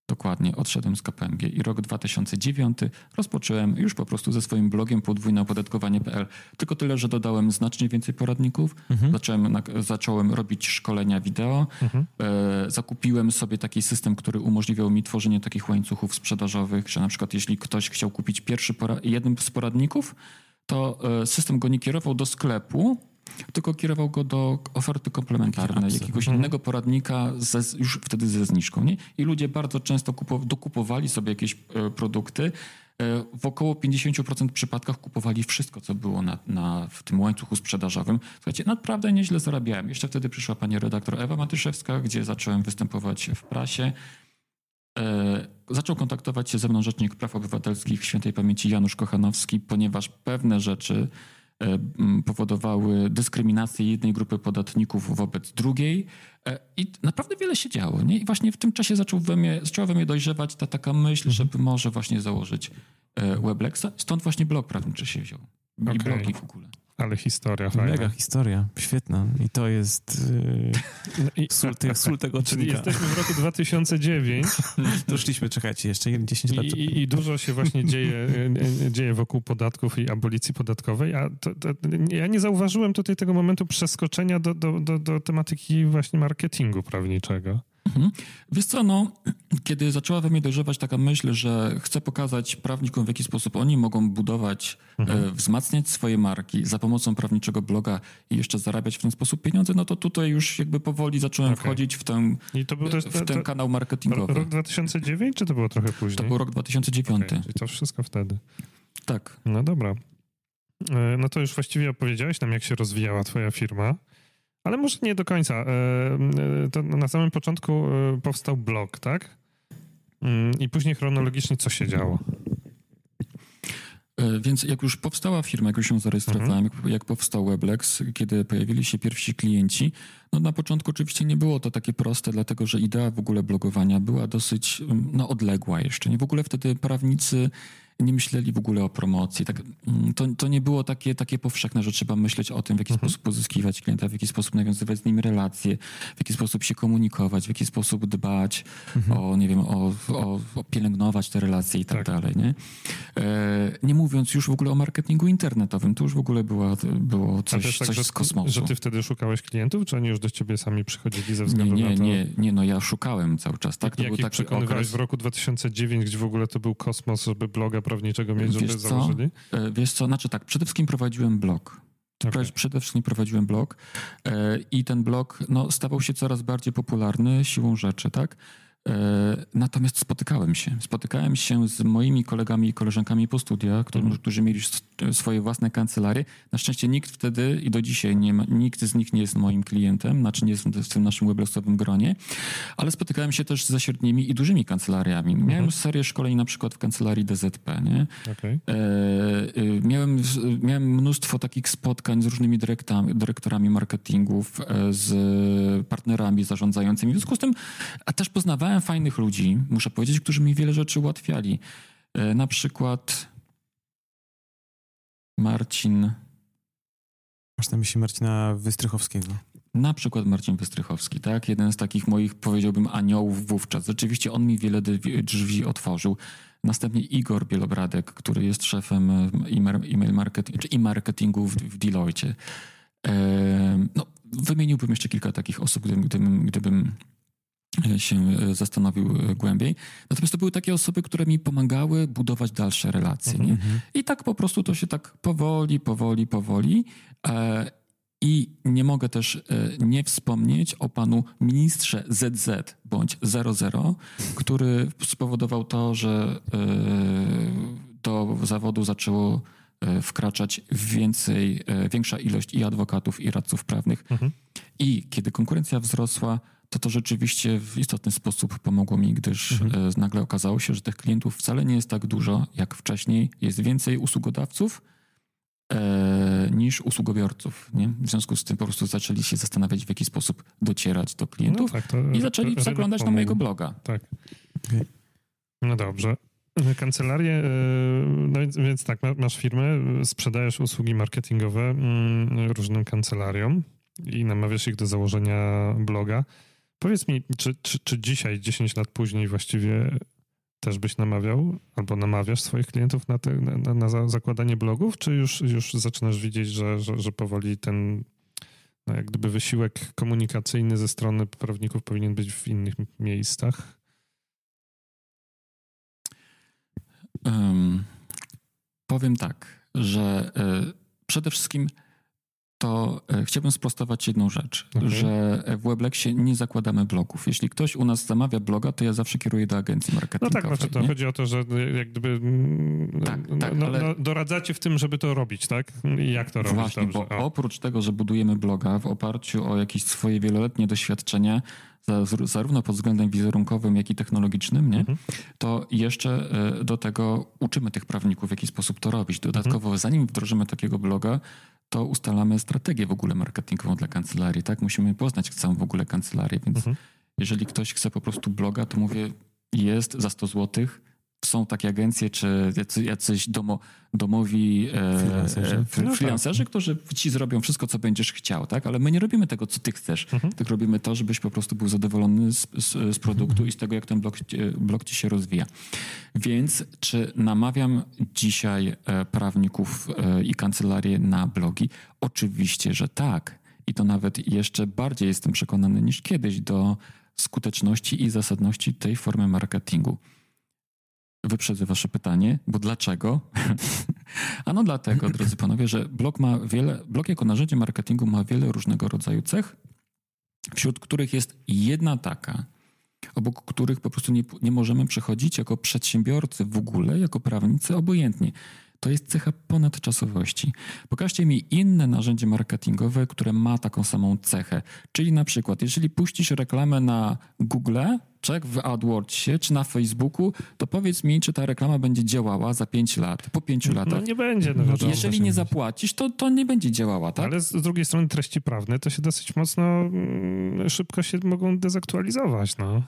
Dokładnie, odszedłem z KPMG i rok 2009 rozpocząłem już po prostu ze swoim blogiem podwójneopodatkowanie.pl. Tylko tyle, że dodałem znacznie więcej poradników, zacząłem, nak- zacząłem robić szkolenia wideo, e, zakupiłem sobie taki system, który umożliwiał mi tworzenie takich łańcuchów sprzedażowych, że na przykład jeśli ktoś chciał kupić pierwszy pora- jednym z poradników, to e, system go nie kierował do sklepu, tylko kierował go do oferty komplementarnej, jakiegoś innego poradnika ze, już wtedy ze zniżką. Nie? I ludzie bardzo często kupow- dokupowali sobie jakieś e, produkty. E, w około 50% przypadkach kupowali wszystko, co było na, na, w tym łańcuchu sprzedażowym. Słuchajcie, naprawdę nieźle zarabiałem. Jeszcze wtedy przyszła pani redaktor Ewa Matyszewska, gdzie zacząłem występować w prasie. E, zaczął kontaktować się ze mną Rzecznik Praw Obywatelskich Świętej Pamięci Janusz Kochanowski, ponieważ pewne rzeczy powodowały dyskryminację jednej grupy podatników wobec drugiej e, i naprawdę wiele się działo. Nie? I właśnie w tym czasie zaczął we mnie, zaczęła we mnie dojrzewać ta taka myśl, Mhm. żeby może właśnie założyć Weblexa. Stąd właśnie blog prawniczy się wziął. I blogi w ogóle. Ale historia fajna. Mega historia, świetna. I to jest yy, sól, te, sól tego czyli odcinka. jesteśmy w roku 2009 Doszliśmy, czekajcie, jeszcze 10 lat. i, i, i dużo się właśnie dzieje, e, e, dzieje wokół podatków i abolicji podatkowej, a to, to, ja nie zauważyłem tutaj tego momentu przeskoczenia do, do, do, do tematyki właśnie marketingu prawniczego. Mhm. Wiesz co, no, kiedy zaczęła we mnie dojrzewać taka myśl, że chcę pokazać prawnikom, w jaki sposób oni mogą budować, Mhm. e, wzmacniać swoje marki za pomocą prawniczego bloga i jeszcze zarabiać w ten sposób pieniądze, no to tutaj już jakby powoli zacząłem Okej. wchodzić w ten, I to był też w to, ten to, kanał marketingowy. rok 2009, czy to było trochę później? To był rok 2009. Okej, czyli to wszystko wtedy. Tak. No dobra. E, No to już właściwie opowiedziałeś nam, jak się rozwijała twoja firma, ale może nie do końca. E, e, To na samym początku e, powstał blog, tak? Mm, I później chronologicznie co się działo? Więc jak już powstała firma, jak już się zarejestrowałem, Mhm. jak, jak powstał Weblex, kiedy pojawili się pierwsi klienci, no na początku oczywiście nie było to takie proste, dlatego że idea w ogóle blogowania była dosyć mm, no, odległa jeszcze. Nie w ogóle wtedy prawnicy nie myśleli w ogóle o promocji. Tak, mm, to, to nie było takie, takie powszechne, że trzeba myśleć o tym, w jaki Mhm. sposób pozyskiwać klienta, w jaki sposób nawiązywać z nim relacje, w jaki sposób się komunikować, w jaki sposób dbać o, nie wiem, o, o, o pielęgnować te relacje i tak, Tak. dalej, nie? E, nie mówiąc już w ogóle o marketingu internetowym, to już w ogóle była, było coś, tak, coś że, z kosmosu. że ty wtedy szukałeś klientów, czy oni już do ciebie sami przychodzili ze Nie, względu nie, na to? nie, nie, no ja szukałem cały czas, tak? To Jak był taki przekonywałeś okres. w roku 2009, gdzie w ogóle to był kosmos, żeby bloga prawniczego mieć, żeby Wiesz co? założyli? E, Wiesz co, znaczy tak, przede wszystkim prowadziłem blog. Okej. Przede wszystkim prowadziłem blog e, i ten blog no, stawał się coraz bardziej popularny siłą rzeczy, tak? E, natomiast spotykałem się. Spotykałem się z moimi kolegami i koleżankami po studiach, którzy, Mhm. którzy mieli swoje własne kancelarie. Na szczęście nikt wtedy i do dzisiaj nie ma, nikt z nich nie jest moim klientem, znaczy nie jest w tym naszym weblessowym gronie, ale spotykałem się też ze średnimi i dużymi kancelariami. Miałem Mhm. serię szkoleń na przykład w kancelarii DZP, nie? Okej. E, y, miałem, miałem mnóstwo takich spotkań z różnymi dyrekta- dyrektorami marketingów, e, z partnerami zarządzającymi. W związku z tym a też poznawałem fajnych ludzi, muszę powiedzieć, którzy mi wiele rzeczy ułatwiali. E, Na przykład Marcin, Masz na myśli Marcina Wystrychowskiego. na przykład Marcin Wystrychowski, tak? Jeden z takich moich, powiedziałbym, aniołów wówczas. Rzeczywiście on mi wiele drzwi- otworzył. Następnie Igor Bielobradek, który jest szefem e, e-mail marketing, czy e-marketingu w, w Deloitte. E, no, wymieniłbym jeszcze kilka takich osób, gdybym, gdybym, gdybym się e, zastanowił e, głębiej. Natomiast to były takie osoby, które mi pomagały budować dalsze relacje. Nie? I tak po prostu to się tak powoli, powoli, powoli. E, I nie mogę też e, nie wspomnieć o panu ministrze ZZ bądź 00, który spowodował to, że e, do zawodu zaczęło e, wkraczać więcej, e, większa ilość i adwokatów, i radców prawnych. Mhm. I kiedy konkurencja wzrosła, to to rzeczywiście w istotny sposób pomogło mi, gdyż Mhm. e, nagle okazało się, że tych klientów wcale nie jest tak dużo jak wcześniej. Jest więcej usługodawców e, niż usługobiorców. Nie? W związku z tym po prostu zaczęli się zastanawiać, w jaki sposób docierać do klientów tak, to i zaczęli zaglądać na mojego bloga. Tak. No dobrze. Kancelarię, e, no więc, więc tak, ma- masz firmę, sprzedajesz usługi marketingowe mm, różnym kancelariom i namawiasz ich do założenia bloga. Powiedz mi, czy, czy, czy dzisiaj, 10 lat później właściwie też byś namawiał albo namawiasz swoich klientów na, te, na, na, na za- zakładanie blogów, czy już, już zaczynasz widzieć, że, że, że powoli ten no jak gdyby wysiłek komunikacyjny ze strony prawników powinien być w innych miejscach? Em, powiem tak, że e, przede wszystkim to e, chciałbym sprostować jedną rzecz, Okej. że w Weblexie nie zakładamy blogów. Jeśli ktoś u nas zamawia bloga, to ja zawsze kieruję do agencji No marketingowej. tak, znaczy to nie? chodzi o to, że jak gdyby mm, Tak, no, tak, no, ale- no, doradzacie w tym, żeby to robić, tak? I jak to robić Właśnie, dobrze? bo O. oprócz tego, że budujemy bloga w oparciu o jakieś swoje wieloletnie doświadczenia, zarówno pod względem wizerunkowym, jak i technologicznym, nie? Mhm. to jeszcze e, do tego uczymy tych prawników, w jaki sposób to robić. Dodatkowo, Mhm. zanim wdrożymy takiego bloga, to ustalamy strategię w ogóle marketingową dla kancelarii, tak? Musimy poznać całą w ogóle kancelarię, więc Mhm. jeżeli ktoś chce po prostu bloga, to mówię, jest za 100 złotych, są takie agencje, czy jacy, jacyś domo, domowi e, Freelancerzy. e, No tak. freelancerzy, którzy ci zrobią wszystko, co będziesz chciał, tak? Ale my nie robimy tego, co ty chcesz, Mhm. tylko robimy to, żebyś po prostu był zadowolony z, z, z produktu i z tego, jak ten blog, ci- blog ci się rozwija. Więc czy namawiam dzisiaj e, prawników e, i kancelarię na blogi? Oczywiście, że tak. I to nawet jeszcze bardziej jestem przekonany niż kiedyś do skuteczności i zasadności tej formy marketingu. Wyprzedzę wasze pytanie, bo dlaczego? ano dlatego, drodzy panowie, że blog ma wiele, blog jako narzędzie marketingu ma wiele różnego rodzaju cech, wśród których jest jedna taka, obok których po prostu nie, nie możemy przechodzić jako przedsiębiorcy w ogóle, jako prawnicy obojętnie. To jest cecha ponadczasowości. Pokażcie mi inne narzędzie marketingowe, które ma taką samą cechę. Czyli na przykład, jeżeli puścisz reklamę na Google, czek w AdWordsie czy na Facebooku, to powiedz mi, czy ta reklama będzie działała za 5 lat, po 5 No latach. nie będzie. No, No, wiadomo. Jeżeli nie zapłacisz, to, to nie będzie działała, tak? Ale z z drugiej strony treści prawne to się dosyć mocno mm, szybko się mogą dezaktualizować. No.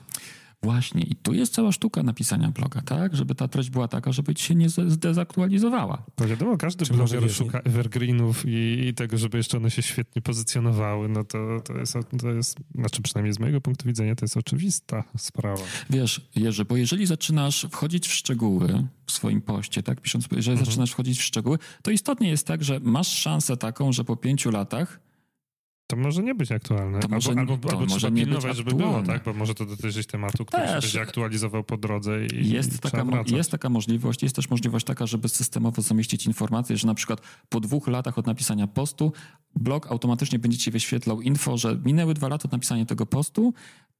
Właśnie. I tu jest cała sztuka napisania bloga, tak? Żeby ta treść była taka, żeby ci się nie zdezaktualizowała. Bo wiadomo, każdy Czy bloger szuka evergreenów i, i tego, żeby jeszcze one się świetnie pozycjonowały. No to, to, jest, to jest, znaczy przynajmniej z mojego punktu widzenia, to jest oczywista sprawa. Wiesz, Jerzy, bo jeżeli zaczynasz wchodzić w szczegóły w swoim poście, tak? Pisząc, jeżeli Mhm. zaczynasz wchodzić w szczegóły, to istotnie jest tak, że masz szansę taką, że po pięciu latach To może nie być aktualne. To może- albo albo, to albo może nie być żeby było, tak? Bo może to dotyczyć tematu, który Też. się będzie aktualizował po drodze i jest taka, wracać. jest taka możliwość, jest też możliwość taka, żeby systemowo zamieścić informację, że na przykład po dwóch latach od napisania postu blog automatycznie będzie ci wyświetlał info, że minęły dwa lata od napisania tego postu,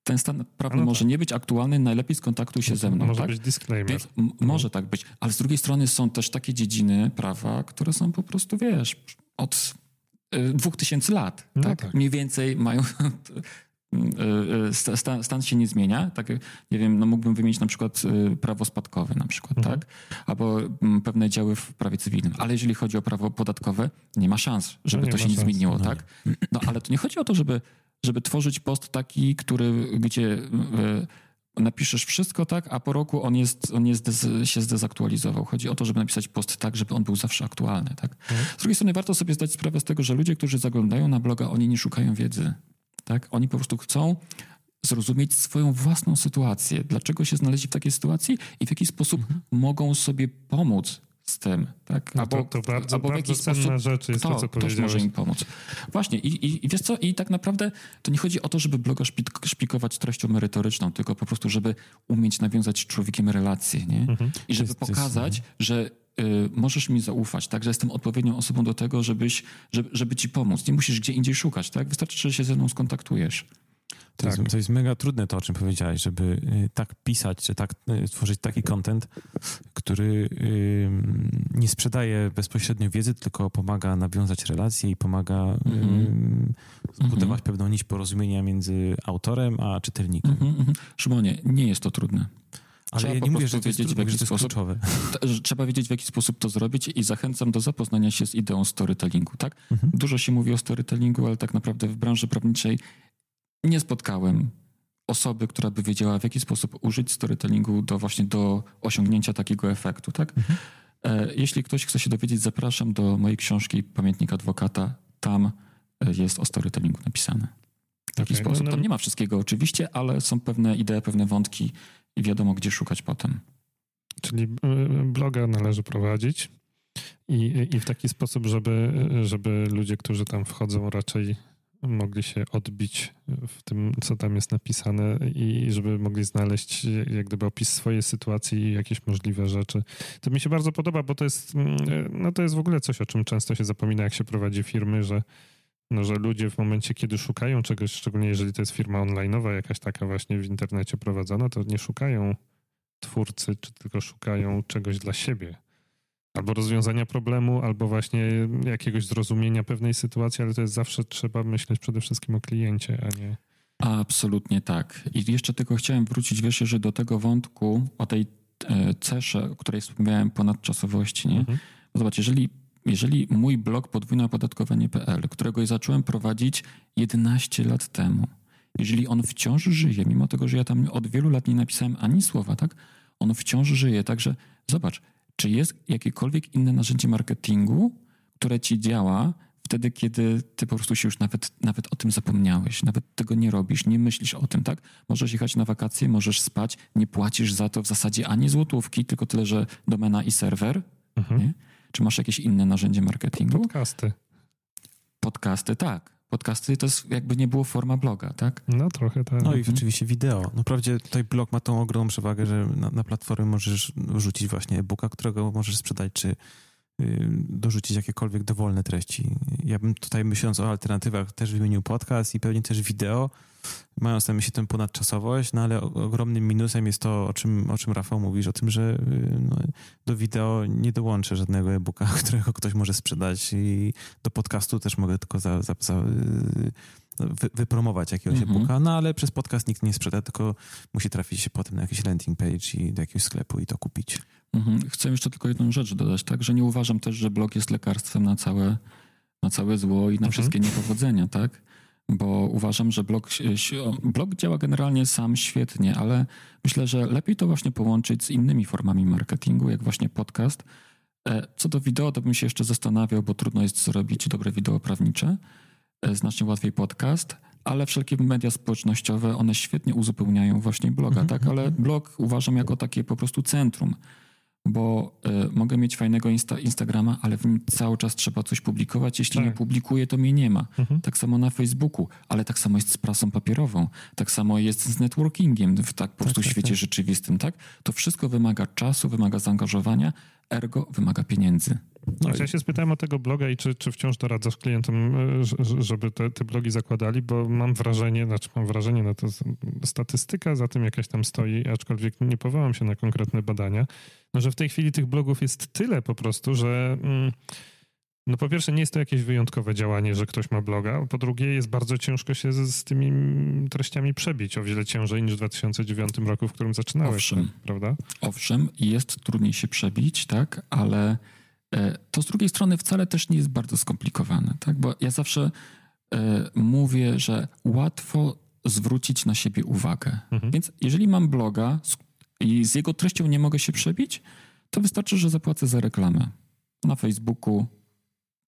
ten stan prawny no może tak. nie być aktualny, najlepiej skontaktuj się ze mną. Może tak? być disclaimer. Więc m- może tak być. Ale z drugiej strony są też takie dziedziny prawa, które są po prostu, wiesz, od y, dwóch tysięcy lat. No tak? tak. Mniej więcej mają... y, sta- Stan, stan się nie zmienia. Tak, nie wiem, no mógłbym wymienić na przykład prawo spadkowe na przykład, Mhm. tak? Albo mm, pewne działy w prawie cywilnym. Ale jeżeli chodzi o prawo podatkowe, nie ma szans, żeby No to się nie zmieniło, no tak? No ale to nie chodzi o to, żeby, żeby tworzyć post taki, który, gdzie napiszesz wszystko tak, a po roku on, jest, on jest się zdezaktualizował. Chodzi o to, żeby napisać post tak, żeby on był zawsze aktualny, tak? Z drugiej strony warto sobie zdać sprawę z tego, że ludzie, którzy zaglądają na bloga, oni nie szukają wiedzy, tak? Oni po prostu chcą zrozumieć swoją własną sytuację, dlaczego się znaleźli w takiej sytuacji i w jaki sposób mogą sobie pomóc z tym, tak? No to, to bardzo, albo w bardzo jaki cenna sposób rzecz jest to, co ktoś powiedziałeś. może im pomóc. Właśnie i, i, i wiesz co, i tak naprawdę to nie chodzi o to, żeby bloga szpik- szpikować treścią merytoryczną, tylko po prostu, żeby umieć nawiązać z człowiekiem relacje, nie? Mhm. I żeby jest- to jest- pokazać, że y, możesz mi zaufać, tak? Że jestem odpowiednią osobą do tego, żebyś, żeby, żeby ci pomóc. Nie musisz gdzie indziej szukać, tak? Wystarczy, że się ze mną skontaktujesz. To, Tak. jest, to jest mega trudne to, o czym powiedziałeś, żeby y, tak pisać, czy tak y, tworzyć taki content, który y, nie sprzedaje bezpośrednio wiedzy, tylko pomaga nawiązać relacje i pomaga y, Mhm. zbudować pewną nić porozumienia między autorem a czytelnikiem. Mhm, mhm. Szymonie, nie jest to trudne. Ale Trzeba ja nie mówię, że to jest, wiedzieć, w jaki sposób- Trzeba wiedzieć, w jaki sposób to zrobić i zachęcam do zapoznania się z ideą storytellingu, tak? Mhm. Dużo się mówi o storytellingu, ale tak naprawdę w branży prawniczej nie spotkałem osoby, która by wiedziała, w jaki sposób użyć storytellingu do właśnie do osiągnięcia takiego efektu, tak? E, Jeśli ktoś chce się dowiedzieć, zapraszam do mojej książki Pamiętnik Adwokata. Tam e, jest o storytellingu napisane. W taki Okej, no, sposób. no- Tam nie ma wszystkiego oczywiście, ale są pewne idee, pewne wątki i wiadomo, gdzie szukać potem. Czyli y, bloga należy prowadzić i, i w taki sposób, żeby, żeby ludzie, którzy tam wchodzą, raczej mogli się odbić w tym, co tam jest napisane i żeby mogli znaleźć jak gdyby opis swojej sytuacji i jakieś możliwe rzeczy. To mi się bardzo podoba, bo to jest, mm, no to jest w ogóle coś, o czym często się zapomina, jak się prowadzi firmy, że no, że ludzie w momencie, kiedy szukają czegoś, szczególnie jeżeli to jest firma online'owa, jakaś taka właśnie w internecie prowadzona, to nie szukają twórcy, czy tylko szukają czegoś dla siebie. Albo rozwiązania problemu, albo właśnie jakiegoś zrozumienia pewnej sytuacji, ale to jest zawsze trzeba myśleć przede wszystkim o kliencie, a nie. Absolutnie tak. I jeszcze tylko chciałem wrócić, wiesz, że do tego wątku o tej e, cesze, o której wspomniałem, ponadczasowości, nie? Mhm. Zobacz, jeżeli, jeżeli mój blog podwójneopodatkowanie.pl, którego zacząłem prowadzić 11 lat temu, jeżeli on wciąż żyje, mimo tego, że ja tam od wielu lat nie napisałem ani słowa, tak? On wciąż żyje, także zobacz, czy jest jakiekolwiek inne narzędzie marketingu, które ci działa wtedy, kiedy ty po prostu się już nawet, nawet o tym zapomniałeś, nawet tego nie robisz, nie myślisz o tym, tak? Możesz jechać na wakacje, możesz spać, nie płacisz za to w zasadzie ani złotówki, tylko tyle, że domena i serwer, Mhm. Czy masz jakieś inne narzędzie marketingu? Podcasty. Podcasty, tak. Podcasty to jest jakby nie było forma bloga, tak? No trochę tak. No i Mhm. oczywiście wideo. No wprawdzie tutaj blog ma tą ogromną przewagę, że na, na platformę możesz wrzucić właśnie e-booka, którego możesz sprzedać, czy dorzucić jakiekolwiek dowolne treści. Ja bym tutaj myśląc o alternatywach też wymienił podcast i pewnie też wideo, mając na myśli tę ponadczasowość, no ale ogromnym minusem jest to, o czym, o czym Rafał mówisz, o tym, że y, no, do wideo nie dołączę żadnego e-booka, którego ktoś może sprzedać i do podcastu też mogę tylko za, za, za, y, wy, wypromować jakiegoś Mhm. e-booka, no ale przez podcast nikt nie sprzeda, tylko musi trafić się potem na jakiś landing page i do jakiegoś sklepu i to kupić. Mhm. Chcę jeszcze tylko jedną rzecz dodać, tak? Że nie uważam też, że blog jest lekarstwem na całe, na całe zło i na Mhm. wszystkie niepowodzenia, tak? Bo uważam, że blog, się- blog działa generalnie sam świetnie, ale myślę, że lepiej to właśnie połączyć z innymi formami marketingu, jak właśnie podcast. E, Co do wideo, to bym się jeszcze zastanawiał, bo trudno jest zrobić dobre wideo prawnicze. E, Znacznie łatwiej podcast, ale wszelkie media społecznościowe, one świetnie uzupełniają właśnie bloga, Mhm, tak? Ale blog uważam jako takie po prostu centrum, bo e, mogę mieć fajnego insta Instagrama, ale w nim cały czas trzeba coś publikować. Jeśli Tak. nie publikuję, to mnie nie ma. Mhm. Tak samo na Facebooku, ale tak samo jest z prasą papierową, tak samo jest z networkingiem w tak po prostu tak, świecie tak. rzeczywistym, tak? To wszystko wymaga czasu, wymaga zaangażowania, ergo wymaga pieniędzy. No ja się spytałem o tego bloga i czy, czy wciąż doradzasz klientom, e, żeby te, te blogi zakładali, bo mam wrażenie, znaczy mam wrażenie, no to statystyka za tym jakaś tam stoi, aczkolwiek nie powołam się na konkretne badania, no że w tej chwili tych blogów jest tyle po prostu, że mm, no po pierwsze nie jest to jakieś wyjątkowe działanie, że ktoś ma bloga, po drugie jest bardzo ciężko się z, z tymi treściami przebić, o wiele ciężej niż w 2009 roku, w którym zaczynałeś, Owszem. prawda? Owszem, jest trudniej się przebić, tak, ale e, to z drugiej strony wcale też nie jest bardzo skomplikowane, tak, bo ja zawsze e, mówię, że łatwo zwrócić na siebie uwagę. Mhm. Więc jeżeli mam bloga i z jego treścią nie mogę się przebić, to wystarczy, że zapłacę za reklamę. Na Facebooku,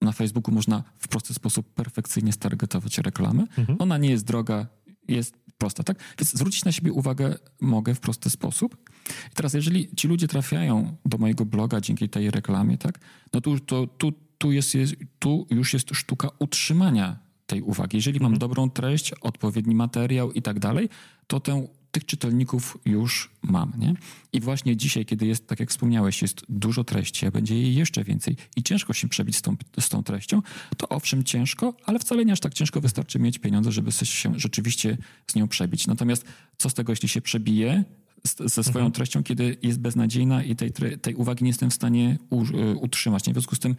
na Facebooku można w prosty sposób perfekcyjnie stargetować reklamę. Mhm. Ona nie jest droga, jest prosta, tak? Więc zwrócić na siebie uwagę mogę w prosty sposób. I teraz, jeżeli ci ludzie trafiają do mojego bloga dzięki tej reklamie, tak? No to, to tu, tu, jest, jest, tu już jest sztuka utrzymania tej uwagi. Jeżeli mam dobrą treść, odpowiedni materiał i tak dalej, to tę, tych czytelników już mam, nie? I właśnie dzisiaj, kiedy jest, tak jak wspomniałeś, jest dużo treści, a będzie jej jeszcze więcej i ciężko się przebić z tą, z tą treścią, to owszem ciężko, ale wcale nie aż tak ciężko, wystarczy mieć pieniądze, żeby się rzeczywiście z nią przebić. Natomiast co z tego, jeśli się przebije ze swoją Mhm. treścią, kiedy jest beznadziejna i tej, tej uwagi nie jestem w stanie u, y, utrzymać. Nie? W związku z tym,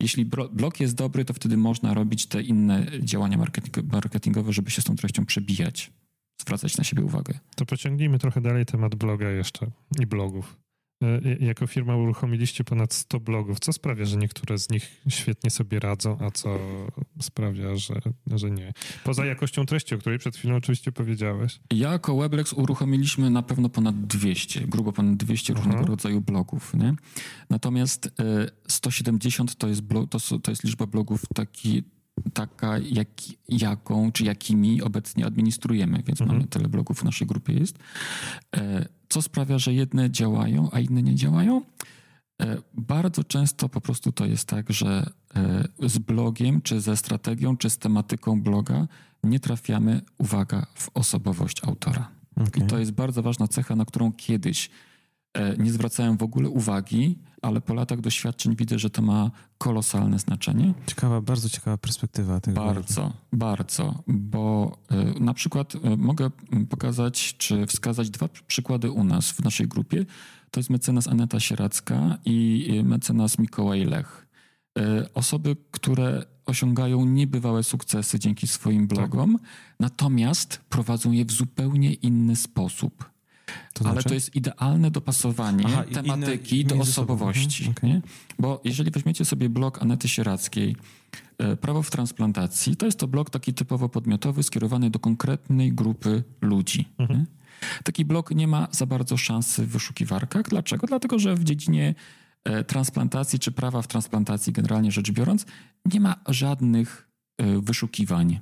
jeśli blog jest dobry, to wtedy można robić te inne działania marketing- marketingowe, żeby się z tą treścią przebijać, zwracać na siebie uwagę. To pociągnijmy trochę dalej temat bloga jeszcze i blogów. E, Jako firma uruchomiliście ponad 100 blogów. Co sprawia, że niektóre z nich świetnie sobie radzą, a co sprawia, że, że nie? Poza jakością treści, o której przed chwilą oczywiście powiedziałeś. Jako Weblex uruchomiliśmy na pewno ponad 200, grubo ponad 200 Aha. różnego rodzaju blogów. Nie? Natomiast e, 170 to jest, to, to jest liczba blogów taki, taka, jak, jaką czy jakimi obecnie administrujemy, więc Mhm. mamy tyle blogów w naszej grupie jest. E, Co sprawia, że jedne działają, a inne nie działają? E, Bardzo często po prostu to jest tak, że e, z blogiem, czy ze strategią, czy z tematyką bloga nie trafiamy, uwaga, w osobowość autora. Okej. I to jest bardzo ważna cecha, na którą kiedyś nie zwracałem w ogóle uwagi, ale po latach doświadczeń widzę, że to ma kolosalne znaczenie. Ciekawa, bardzo ciekawa perspektywa tego. Bardzo, bardzo, bo e, na przykład e, mogę pokazać czy wskazać dwa pr- przykłady u nas w naszej grupie. To jest mecenas Aneta Sieracka i e, mecenas Mikołaj Lech. E, Osoby, które osiągają niebywałe sukcesy dzięki swoim blogom, natomiast prowadzą je w zupełnie inny sposób. To Ale znaczy? to jest idealne dopasowanie Aha, tematyki inne do osobowości. Mhm, nie? Bo jeżeli weźmiecie sobie blog Anety Sierackiej, e, Prawo w transplantacji, to jest to blog taki typowo podmiotowy, skierowany do konkretnej grupy ludzi. Mhm. Taki blog nie ma za bardzo szansy w wyszukiwarkach. Dlaczego? Dlatego, że w dziedzinie e, transplantacji czy prawa w transplantacji, generalnie rzecz biorąc, nie ma żadnych e, wyszukiwań.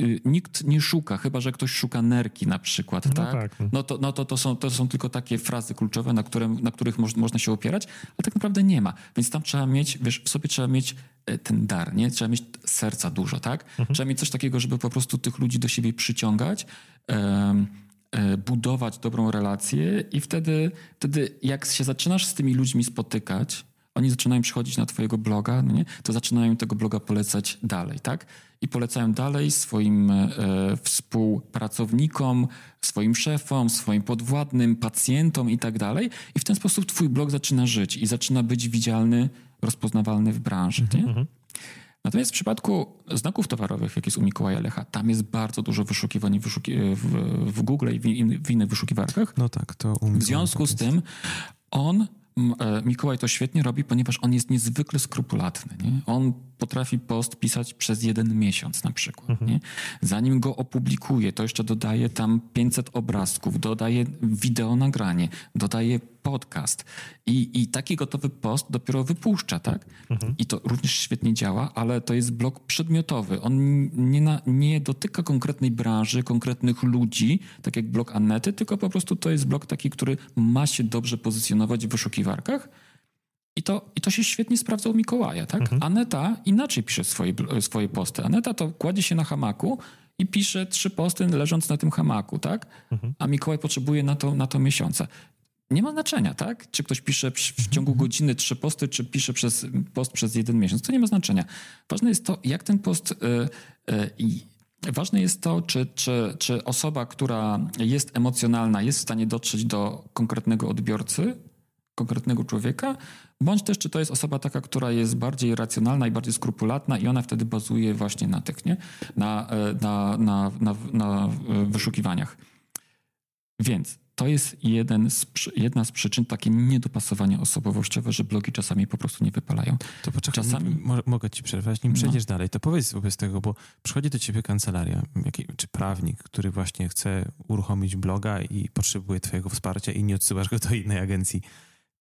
Y, Nikt nie szuka, chyba że ktoś szuka nerki na przykład, No tak? tak, no. No to, no to, to, są, to są tylko takie frazy kluczowe, na, które, na których moż, można się opierać, ale tak naprawdę nie ma. Więc tam trzeba mieć, wiesz, w sobie trzeba mieć e, ten dar, nie? Trzeba mieć serca dużo, tak? Trzeba mieć coś takiego, żeby po prostu tych ludzi do siebie przyciągać, e, budować dobrą relację i wtedy, wtedy jak się zaczynasz z tymi ludźmi spotykać, oni zaczynają przychodzić na twojego bloga, no nie? to zaczynają tego bloga polecać dalej, tak? I polecają dalej swoim e, współpracownikom, swoim szefom, swoim podwładnym, pacjentom i tak dalej. I w ten sposób twój blog zaczyna żyć i zaczyna być widzialny, rozpoznawalny w branży, nie? Natomiast w przypadku znaków towarowych, jak jest u Mikołaja Lecha, tam jest bardzo dużo wyszukiwań wyszuki w, w Google i w, in, w innych wyszukiwarkach. No tak, to u W związku z tym on, Mikołaj to świetnie robi, ponieważ on jest niezwykle skrupulatny. Nie? On potrafi post pisać przez jeden miesiąc na przykład. Nie? Zanim go opublikuje, to jeszcze dodaje tam 500 obrazków, dodaje wideo nagranie, dodaje podcast i, i taki gotowy post dopiero wypuszcza, tak? I to również świetnie działa, ale to jest blog przedmiotowy. On nie, na, nie dotyka konkretnej branży, konkretnych ludzi, tak jak blog Anety, tylko po prostu to jest blog taki, który ma się dobrze pozycjonować w wyszukiwarkach. I to, I to się świetnie sprawdza u Mikołaja, tak? Aneta inaczej pisze swoje, swoje posty. Aneta to kładzie się na hamaku i pisze trzy posty leżąc na tym hamaku, tak? A Mikołaj potrzebuje na to, na to miesiąca. Nie ma znaczenia, tak? Czy ktoś pisze w, ciągu godziny trzy posty, czy pisze przez, post przez jeden miesiąc. To nie ma znaczenia. Ważne jest to, jak ten post... y, y, i Ważne jest to, czy, czy, czy osoba, która jest emocjonalna, jest w stanie dotrzeć do konkretnego odbiorcy, konkretnego człowieka, bądź też czy to jest osoba taka, która jest bardziej racjonalna i bardziej skrupulatna i ona wtedy bazuje właśnie na tych, nie? Na, e, na, na, na, na wyszukiwaniach. Więc to jest jeden z, jedna z przyczyn takie niedopasowania osobowościowe, że blogi czasami po prostu nie wypalają. To poczekaj, Czasami- mo- mogę ci przerwać, nim No. przejdziesz dalej, to powiedz wobec tego, bo przychodzi do ciebie kancelaria, czy prawnik, który właśnie chce uruchomić bloga i potrzebuje twojego wsparcia i nie odsyłasz go do innej agencji.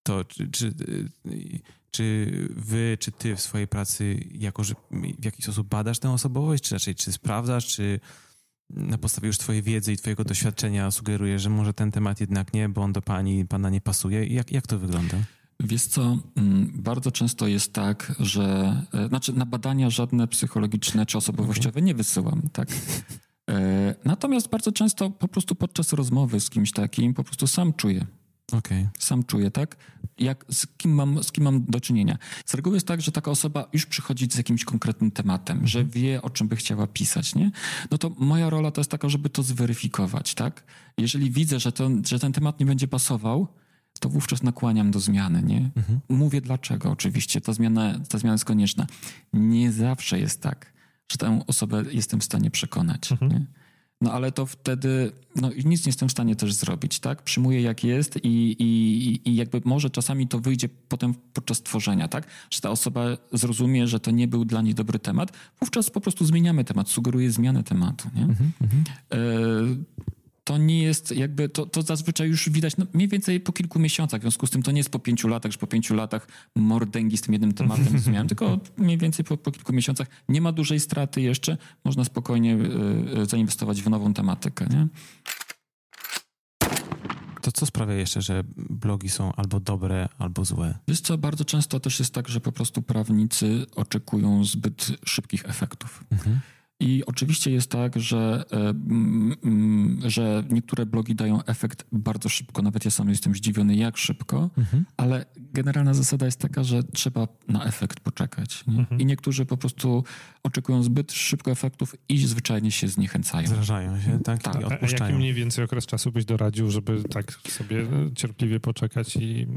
To czy, czy, y, czy wy, czy ty w swojej pracy jako, że w jakiś sposób badasz tę osobowość, czy raczej czy sprawdzasz, czy na podstawie już twojej wiedzy i twojego doświadczenia sugerujesz, że może ten temat jednak nie, bo on do pani, pana nie pasuje? Jak, jak to wygląda? Wiesz co, mm, bardzo często jest tak, że e, znaczy na badania żadne psychologiczne czy osobowościowe nie wysyłam, tak? E, Natomiast bardzo często po prostu podczas rozmowy z kimś takim po prostu sam czuję. Okej. Sam czuję, tak? Jak, z, kim mam, z kim mam do czynienia. Z reguły jest tak, że taka osoba już przychodzi z jakimś konkretnym tematem, że wie, o czym by chciała pisać, nie? No to moja rola to jest taka, żeby to zweryfikować, tak? Jeżeli widzę, że, to, że ten temat nie będzie pasował, to wówczas nakłaniam do zmiany, nie? Mówię dlaczego oczywiście, ta zmiana, ta zmiana jest konieczna. Nie zawsze jest tak, że tę osobę jestem w stanie przekonać, nie? No ale to wtedy, no nic nie jestem w stanie też zrobić, tak? Przyjmuję jak jest i, i, i jakby może czasami to wyjdzie potem podczas tworzenia, tak? Że ta osoba zrozumie, że to nie był dla niej dobry temat, wówczas po prostu zmieniamy temat, sugeruję zmianę tematu, nie? E, to nie jest jakby, to, to zazwyczaj już widać no, mniej więcej po kilku miesiącach, w związku z tym to nie jest po pięciu latach, że po pięciu latach mordęgi z tym jednym tematem zmieniam, tylko mniej więcej po, po kilku miesiącach. Nie ma dużej straty jeszcze, można spokojnie y, y, zainwestować w nową tematykę, nie? To co sprawia jeszcze, że blogi są albo dobre, albo złe? Wiesz co, bardzo często też jest tak, że po prostu prawnicy oczekują zbyt szybkich efektów. I oczywiście jest tak, że, e, mm, mm, że niektóre blogi dają efekt bardzo szybko. Nawet ja sam jestem zdziwiony, jak szybko, ale generalna zasada jest taka, że trzeba na efekt poczekać. Nie? I niektórzy po prostu oczekują zbyt szybko efektów i zwyczajnie się zniechęcają. Zrażają się, tak? Tak. I A, a jaki mniej więcej okres czasu byś doradził, żeby tak sobie e, cierpliwie poczekać i,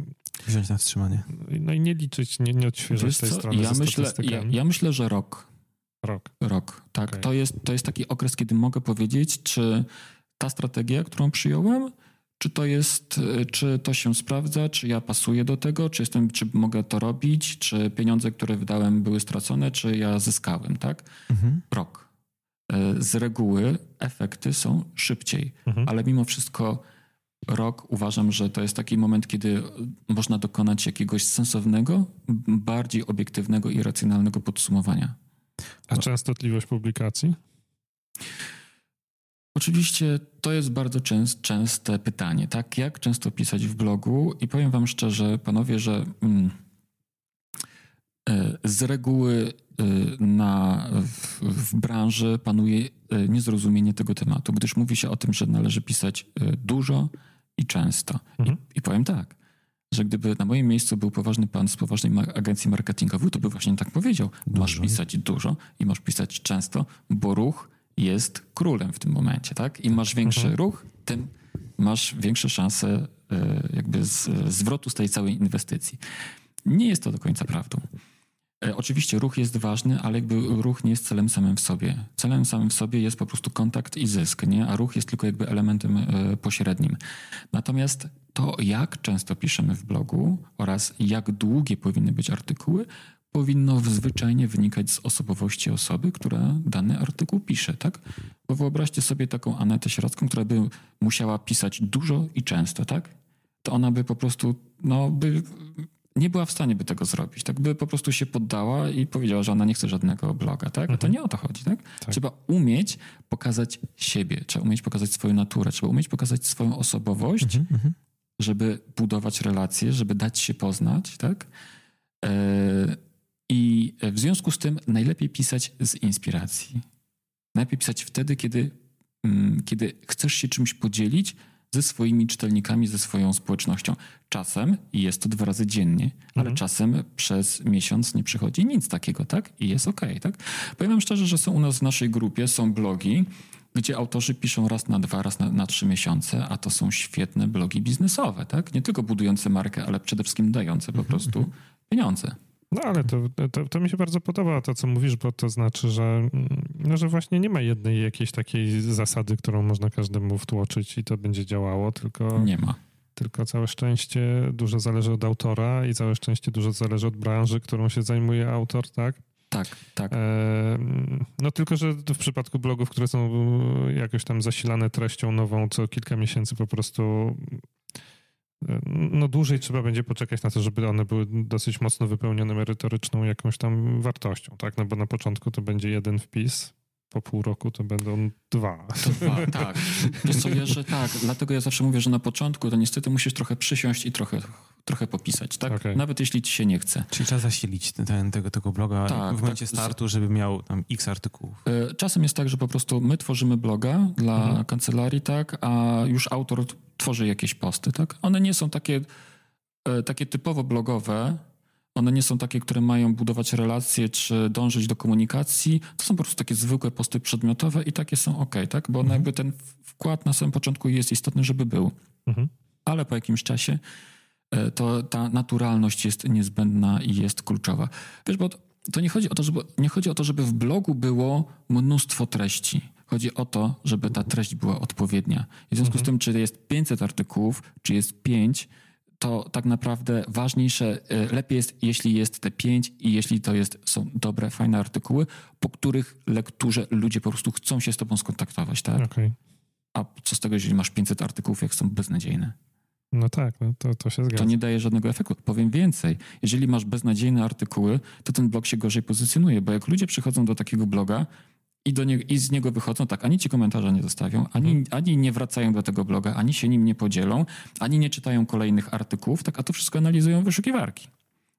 Wziąć na wstrzymanie. no i nie liczyć, nie, nie odświeżać Wiesz tej co, strony ja ze myślę, ja, ja myślę, że rok. Rok. Rok, tak. Okej. To, jest, to jest taki okres, kiedy mogę powiedzieć, czy ta strategia, którą przyjąłem, czy to jest, y, czy to się sprawdza, czy ja pasuję do tego, czy jestem, czy mogę to robić, czy pieniądze, które wydałem były stracone, czy ja zyskałem, tak? Mhm. Rok. Y, Z reguły efekty są szybciej, Mhm. ale mimo wszystko rok uważam, że to jest taki moment, kiedy można dokonać jakiegoś sensownego, bardziej obiektywnego i racjonalnego podsumowania. A częstotliwość publikacji? Oczywiście to jest bardzo częst, częste pytanie, tak? Jak często pisać w blogu? I powiem wam szczerze, panowie, że mm, e, z reguły e, na, w, w branży panuje e, niezrozumienie tego tematu, gdyż mówi się o tym, że należy pisać dużo i często. Mhm. I, I powiem tak, że gdyby na moim miejscu był poważny pan z poważnej agencji marketingowej, to by właśnie tak powiedział. Masz Dużo. pisać dużo i masz pisać często, bo ruch jest królem w tym momencie, tak? Im masz większy Mhm. ruch, tym masz większe szanse e, jakby z, zwrotu z tej całej inwestycji. Nie jest to do końca prawdą. E, Oczywiście ruch jest ważny, ale jakby ruch nie jest celem samym w sobie. Celem samym w sobie jest po prostu kontakt i zysk, nie? a ruch jest tylko jakby elementem e, pośrednim. Natomiast to, jak często piszemy w blogu oraz jak długie powinny być artykuły, powinno zwyczajnie wynikać z osobowości osoby, która dany artykuł pisze, tak? Bo wyobraźcie sobie taką Anetę Sieradzką, która by musiała pisać dużo i często, tak? To ona by po prostu, no, by nie była w stanie by tego zrobić, tak? By po prostu się poddała i powiedziała, że ona nie chce żadnego bloga, tak? A to Mhm. nie o to chodzi, tak? Tak. Trzeba umieć pokazać siebie, trzeba umieć pokazać swoją naturę, trzeba umieć pokazać swoją osobowość, Mhm. Żeby budować relacje, żeby dać się poznać, tak? E, I w związku z tym najlepiej pisać z inspiracji. Najlepiej pisać wtedy, kiedy, mm, kiedy chcesz się czymś podzielić ze swoimi czytelnikami, ze swoją społecznością. Czasem jest to dwa razy dziennie, ale Mhm. czasem przez miesiąc nie przychodzi nic takiego, tak? I jest okej, tak? Powiem szczerze, że są u nas w naszej grupie, są blogi, gdzie autorzy piszą raz na dwa, raz na, na trzy miesiące, a to są świetne blogi biznesowe, tak? Nie tylko budujące markę, ale przede wszystkim dające po prostu pieniądze. No ale to, to, to mi się bardzo podoba to, co mówisz, bo to znaczy, że, mm, no, że właśnie nie ma jednej jakiejś takiej zasady, którą można każdemu wtłoczyć i to będzie działało, tylko, Nie ma. tylko całe szczęście dużo zależy od autora i całe szczęście dużo zależy od branży, którą się zajmuje autor, tak? Tak, tak. E, No tylko, że w przypadku blogów, które są jakoś tam zasilane treścią nową co kilka miesięcy po prostu e, no dłużej trzeba będzie poczekać na to, żeby one były dosyć mocno wypełnione merytoryczną jakąś tam wartością, tak? No bo na początku to będzie jeden wpis, po pół roku to będą dwa. Dwa, tak. Wiesz co, Jerzy, tak. Dlatego ja zawsze mówię, że na początku to niestety musisz trochę przysiąść i trochę, trochę popisać, tak? Okej. Nawet jeśli ci się nie chce. Czyli trzeba zasilić ten, tego, tego bloga Tak, w momencie tak. startu, żeby miał tam x artykułów. E, Czasem jest tak, że po prostu my tworzymy bloga dla Mhm. kancelarii, tak, a już autor tworzy jakieś posty, tak. One nie są takie, e, takie typowo blogowe, one nie są takie, które mają budować relacje czy dążyć do komunikacji. To są po prostu takie zwykłe posty przedmiotowe i takie są ok, tak? Bo Mhm. jakby ten wkład na samym początku jest istotny, żeby był. Mhm. ale po jakimś czasie to ta naturalność jest niezbędna i jest kluczowa. Wiesz, bo to- nie chodzi o to, żeby, nie chodzi o to, żeby w blogu było mnóstwo treści. Chodzi o to, żeby ta treść była odpowiednia. I w związku z tym, czy jest 500 artykułów, czy jest 5, to tak naprawdę ważniejsze, e, lepiej jest, jeśli jest te 5 i jeśli to jest, są dobre, fajne artykuły, po których lekturze ludzie po prostu chcą się z tobą skontaktować, tak? Okej. A co z tego, jeżeli masz 500 artykułów, jak są beznadziejne? No tak, no to, to się zgadza. To nie daje żadnego efektu. Powiem więcej. Jeżeli masz beznadziejne artykuły, to ten blog się gorzej pozycjonuje, bo jak ludzie przychodzą do takiego bloga i, do nie, i z niego wychodzą, tak, ani ci komentarza nie zostawią, ani, ani nie wracają do tego bloga, ani się nim nie podzielą, ani nie czytają kolejnych artykułów, tak, a to wszystko analizują wyszukiwarki.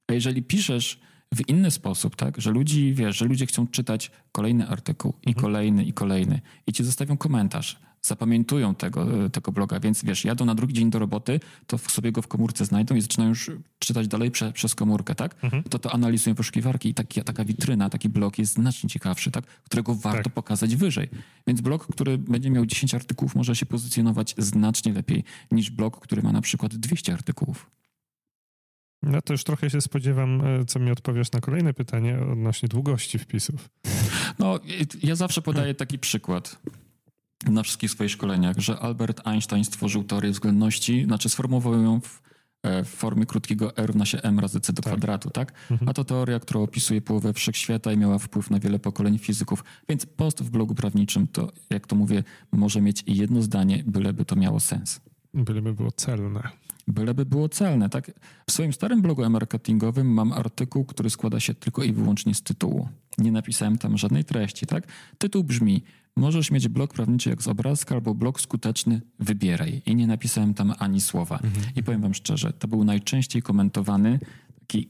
A jeżeli piszesz w inny sposób, tak, że ludzi, wiesz, że ludzie chcą czytać kolejny artykuł i kolejny i kolejny i ci zostawią komentarz, zapamiętują tego, tego bloga, więc wiesz, jadą na drugi dzień do roboty, to sobie go w komórce znajdą i zaczynają już czytać dalej prze, przez komórkę, tak? To to analizują wyszukiwarki i taki, taka witryna, taki blog jest znacznie ciekawszy, tak? Którego warto Tak. pokazać wyżej. Więc blog, który będzie miał 10 artykułów, może się pozycjonować znacznie lepiej niż blog, który ma na przykład 200 artykułów. No to już trochę się spodziewam, e, co mi odpowiesz na kolejne pytanie odnośnie długości wpisów. No, ja zawsze podaję taki przykład na wszystkich swoich szkoleniach, że Albert Einstein stworzył teorię względności, znaczy sformułował ją w, e, w formie krótkiego r równa się m razy c do Tak. kwadratu, tak? Mhm. A to teoria, która opisuje połowę wszechświata i miała wpływ na wiele pokoleń fizyków. Więc post w blogu prawniczym to, jak to mówię, może mieć jedno zdanie, byleby to miało sens. Byleby było celne. Byleby było celne, tak? W swoim starym blogu e-marketingowym mam artykuł, który składa się tylko i wyłącznie z tytułu. Nie napisałem tam żadnej treści, tak? Tytuł brzmi Możesz mieć blog prawniczy jak z obrazka albo blog skuteczny, wybieraj. I nie napisałem tam ani słowa. I powiem wam szczerze, to był najczęściej komentowany taki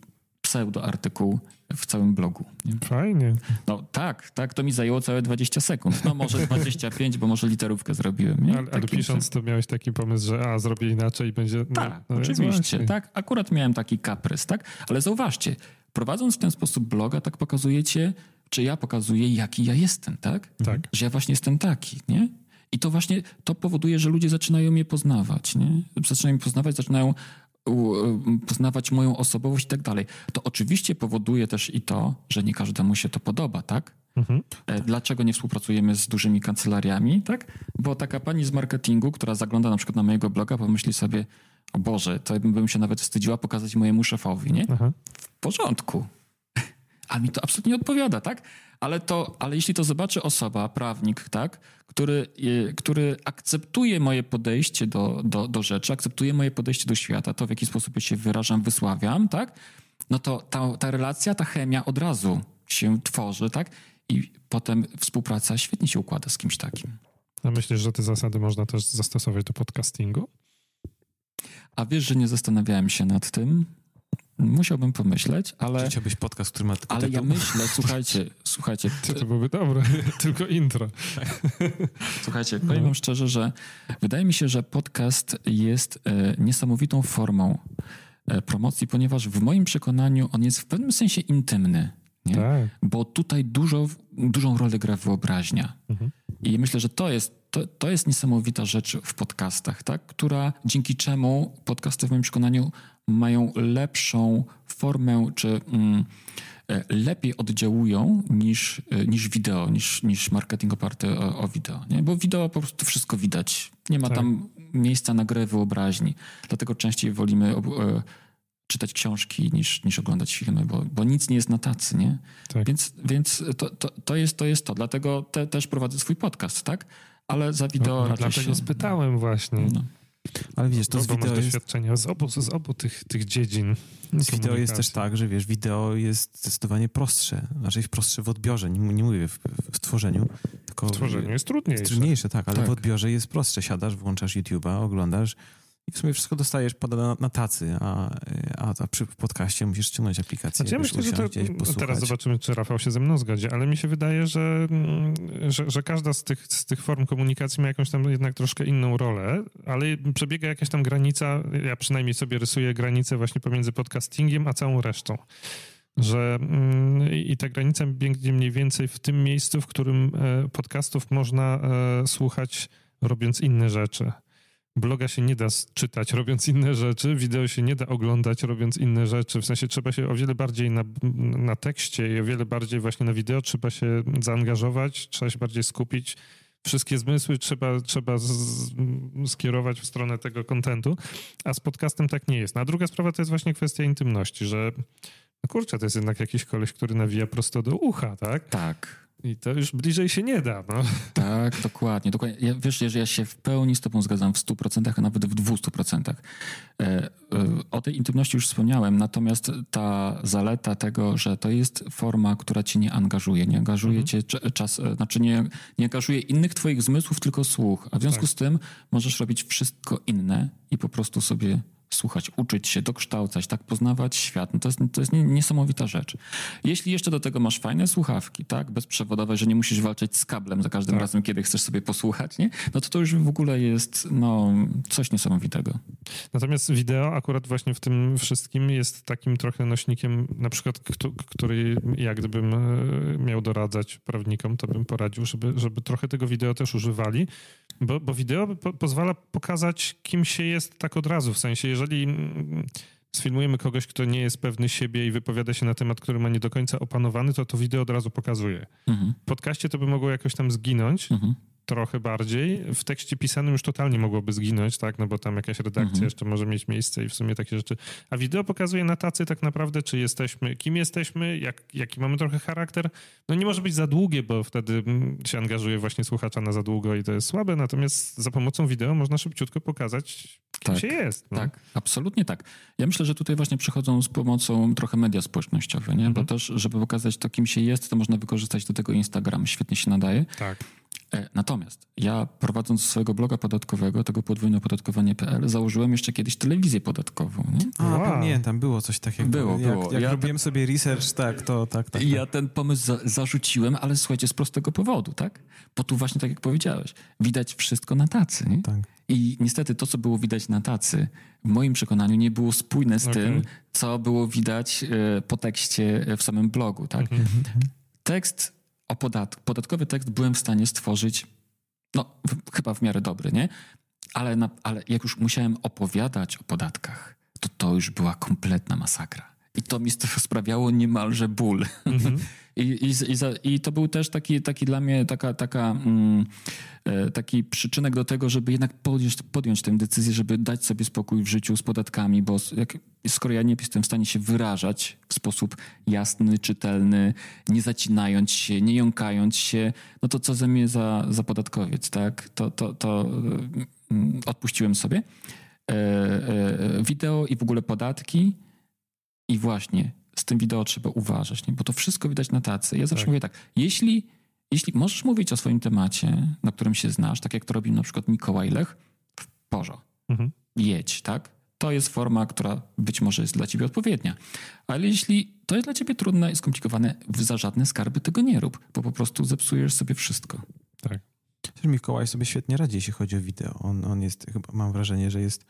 pseudo-artykuł w całym blogu. Nie? Fajnie. No tak, tak, to mi zajęło całe 20 sekund. No może 25, bo może literówkę zrobiłem. Nie? Ale, ale pisząc to miałeś taki pomysł, że a, zrobię inaczej i będzie... no, tak, no, oczywiście. Tak, akurat miałem taki kaprys, tak? Ale zauważcie, prowadząc w ten sposób bloga, tak pokazujecie, czy ja pokazuję, jaki ja jestem, tak? Tak. Że ja właśnie jestem taki, nie? I to właśnie to powoduje, że ludzie zaczynają mnie poznawać, nie? Zaczynają mnie poznawać, zaczynają poznawać moją osobowość i tak dalej. To oczywiście powoduje też i to, że nie każdemu się to podoba, tak? Mhm. E, Dlaczego nie współpracujemy z dużymi kancelariami, tak? Bo taka pani z marketingu, która zagląda na przykład na mojego bloga, pomyśli sobie, o Boże, to bym się nawet wstydziła pokazać mojemu szefowi, nie? Aha. W porządku. A mi to absolutnie nie odpowiada, tak? Ale, to, ale jeśli to zobaczy osoba, prawnik, tak? Który, który akceptuje moje podejście do, do, do rzeczy, akceptuje moje podejście do świata, to w jaki sposób ja się wyrażam, wysławiam, tak? No to ta, ta relacja, ta chemia od razu się tworzy, tak? I potem współpraca świetnie się układa z kimś takim. A myślisz, że te zasady można też zastosować do podcastingu? A wiesz, że nie zastanawiałem się nad tym? Musiałbym pomyśleć, ale, Czy chciałbyś podcast, który ma tylko ale ja tytuł? myślę, słuchajcie, słuchajcie, To, to byłoby dobre, tylko intro. Słuchajcie, powiem wam szczerze, że wydaje mi się, że podcast jest e, niesamowitą formą e, promocji, ponieważ w moim przekonaniu on jest w pewnym sensie intymny. Nie? Tak. Bo tutaj dużo, dużą rolę gra wyobraźnia. Mhm. I myślę, że to jest, to, to jest niesamowita rzecz w podcastach, tak? która dzięki czemu podcasty w moim przekonaniu mają lepszą formę, czy mm, e, lepiej oddziałują niż, e, niż wideo, niż, niż marketing oparty o, o wideo. Nie? Bo wideo po prostu wszystko widać. Nie ma Tak. tam miejsca na grę wyobraźni. Dlatego częściej wolimy ob, e, czytać książki niż, niż oglądać filmy, bo, bo nic nie jest na tacy, nie? Tak. Więc, więc to, to, to, jest, to jest to. Dlatego te, też prowadzę swój podcast, tak? Ale za wideo No, raczej dlatego się... spytałem właśnie. No. Ale wiesz, to To z bo masz wideo jest, doświadczenia z obu, z obu tych, tych dziedzin. z wideo jest też tak, że wiesz, wideo jest zdecydowanie prostsze. Znaczy prostsze w odbiorze, nie, nie mówię w, w stworzeniu, tylko W tworzeniu jest trudniejsze. Trudniejsze, tak, ale Tak. w odbiorze jest prostsze. Siadasz, włączasz YouTube'a, oglądasz i w sumie wszystko dostajesz podane na, na tacy, a, a, a przy podcaście musisz ściągnąć aplikację, Znaczy, ja myślę, że to, gdzieś teraz zobaczymy, czy Rafał się ze mną zgodzi, ale mi się wydaje, że, mm, że, że każda z tych, z tych form komunikacji ma jakąś tam jednak troszkę inną rolę, ale przebiega jakaś tam granica, ja przynajmniej sobie rysuję granicę właśnie pomiędzy podcastingiem a całą resztą. Że mm, i ta granica biegnie mniej więcej w tym miejscu, w którym e, podcastów można e, słuchać robiąc inne rzeczy. Bloga się nie da czytać robiąc inne rzeczy, wideo się nie da oglądać robiąc inne rzeczy. W sensie trzeba się o wiele bardziej na, na tekście i o wiele bardziej właśnie na wideo trzeba się zaangażować, trzeba się bardziej skupić. Wszystkie zmysły trzeba, trzeba z, skierować w stronę tego kontentu, a z podcastem tak nie jest. No, a druga sprawa to jest właśnie kwestia intymności, że no kurczę, to jest jednak jakiś koleś, który nawija prosto do ucha, tak? Tak, I to już bliżej się nie da, no. tak, dokładnie. dokładnie. Ja, wiesz, że ja się w pełni z tobą zgadzam w 100%, a nawet w 200%. E, e, o tej intymności już wspomniałem, natomiast ta zaleta tego, że to jest forma, która cię nie angażuje, nie angażuje Mhm. cię cz- czas, e, znaczy nie, nie angażuje innych twoich zmysłów, tylko słuch. A w związku Tak. z tym możesz robić wszystko inne i po prostu sobie słuchać, uczyć się, dokształcać, tak poznawać świat. No to jest, to jest nie- niesamowita rzecz. Jeśli jeszcze do tego masz fajne słuchawki, tak, bezprzewodowe, że nie musisz walczyć z kablem za każdym Tak. razem, kiedy chcesz sobie posłuchać, nie? No to to już w ogóle jest, no, coś niesamowitego. Natomiast wideo akurat właśnie w tym wszystkim jest takim trochę nośnikiem, na przykład, któ- który jak gdybym e, miał doradzać prawnikom, to bym poradził, żeby, żeby trochę tego wideo też używali, bo, bo wideo po, pozwala pokazać, kim się jest tak od razu. W sensie, jeżeli mm, sfilmujemy kogoś, kto nie jest pewny siebie i wypowiada się na temat, który ma nie do końca opanowany, to to wideo od razu pokazuje. Mhm. W podcaście to by mogło jakoś tam zginąć, Mhm. trochę bardziej. W tekście pisanym już totalnie mogłoby zginąć, tak? No bo tam jakaś redakcja Mhm. jeszcze może mieć miejsce i w sumie takie rzeczy. A wideo pokazuje na tacy tak naprawdę, czy jesteśmy, kim jesteśmy, jak, jaki mamy trochę charakter. No nie może być za długie, bo wtedy mm, się angażuje właśnie słuchacza na za długo i to jest słabe. Natomiast za pomocą wideo można szybciutko pokazać, kim Tak. się jest. No. Tak, absolutnie tak. Ja myślę, że tutaj właśnie przychodzą z pomocą trochę media społecznościowe, nie? bo Mhm. też, żeby pokazać to, kim się jest, to można wykorzystać do tego Instagram. Świetnie się nadaje. tak. E, Natomiast ja prowadząc swojego bloga podatkowego, tego podwójneopodatkowanie.pl, założyłem jeszcze kiedyś telewizję podatkową. Nie? A, Wow. pamiętam, było coś takiego. Było, jak, było. Jak Ja robiłem sobie research, tak, to tak, tak. I tak. ja ten pomysł za zarzuciłem, ale słuchajcie, z prostego powodu, tak? Bo tu właśnie tak jak powiedziałeś, widać wszystko na tacy. Nie? tak. I niestety to, co było widać na tacy, w moim przekonaniu nie było spójne z Okej. tym, co było widać e, po tekście e, w samym blogu, tak? Mhm. Tekst o podatku, podatkowy tekst byłem w stanie stworzyć, no w, chyba w miarę dobry, nie? Ale, na, ale jak już musiałem opowiadać o podatkach, to to już była kompletna masakra. I to mi sprawiało niemalże ból. Mhm. I, i, i, za, I to był też taki, taki dla mnie taka, taka, mm, e, taki przyczynek do tego, żeby jednak podjąć, podjąć tę decyzję, żeby dać sobie spokój w życiu z podatkami, bo jak, skoro ja nie jestem w stanie się wyrażać w sposób jasny, czytelny, nie zacinając się, nie jąkając się, no to co ze mnie za, za podatkowiec, tak? To, to, to mm, odpuściłem sobie. E, e, wideo i w ogóle podatki i właśnie z tym wideo trzeba uważać, nie? bo to wszystko widać na tacy. Ja zawsze Tak. mówię tak, jeśli, jeśli możesz mówić o swoim temacie, na którym się znasz, tak jak to robił na przykład Mikołaj Lech, w porze, Mhm. jedź, tak? To jest forma, która być może jest dla ciebie odpowiednia. Ale jeśli to jest dla ciebie trudne i skomplikowane, za żadne skarby tego nie rób, bo po prostu zepsujesz sobie wszystko. Tak. Mikołaj sobie świetnie radzi, jeśli chodzi o wideo. On, on jest, chyba mam wrażenie, że jest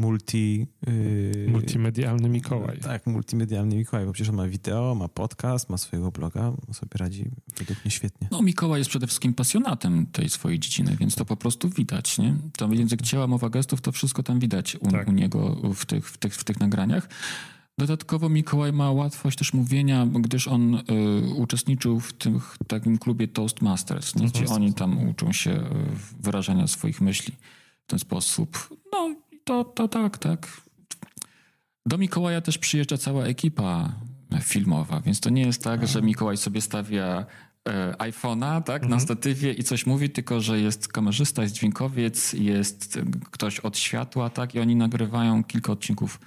multi... Yy, Multimedialny Mikołaj. Tak, multimedialny Mikołaj, bo przecież on ma wideo, ma podcast, ma swojego bloga, sobie radzi według mnie świetnie. No, Mikołaj jest przede wszystkim pasjonatem tej swojej dziedziny, więc to po prostu widać, nie? To język ciała, mowa gestów, to wszystko tam widać u, Tak. u niego w tych, w, tych, w tych nagraniach. Dodatkowo Mikołaj ma łatwość też mówienia, gdyż on y, uczestniczył w tym takim klubie Toastmasters, nie? gdzie oni tam uczą się y, wyrażania swoich myśli w ten sposób. No, to, to tak, tak. Do Mikołaja też przyjeżdża cała ekipa filmowa, więc to nie jest tak, że Mikołaj sobie stawia e, iPhone'a tak, na statywie i coś mówi, tylko że jest kamerzysta, jest dźwiękowiec, jest e, ktoś od światła, tak, i oni nagrywają kilka odcinków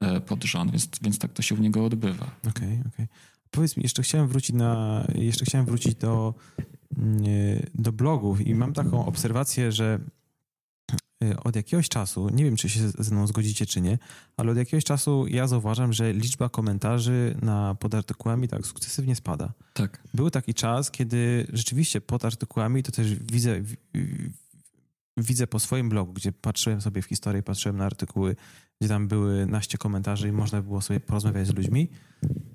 e, pod rząd, więc, więc tak to się u niego odbywa. Okej, okej. Powiedz mi, jeszcze chciałem wrócić na, jeszcze chciałem wrócić do, mm, do blogów i mam taką obserwację, że od jakiegoś czasu, nie wiem czy się ze mną zgodzicie czy nie, ale od jakiegoś czasu ja zauważam, że liczba komentarzy na, pod artykułami tak sukcesywnie spada. Tak. Był taki czas, kiedy rzeczywiście pod artykułami to też widzę, w- widzę po swoim blogu, gdzie patrzyłem sobie w historię, patrzyłem na artykuły, gdzie tam były naście komentarzy i można było sobie porozmawiać z ludźmi.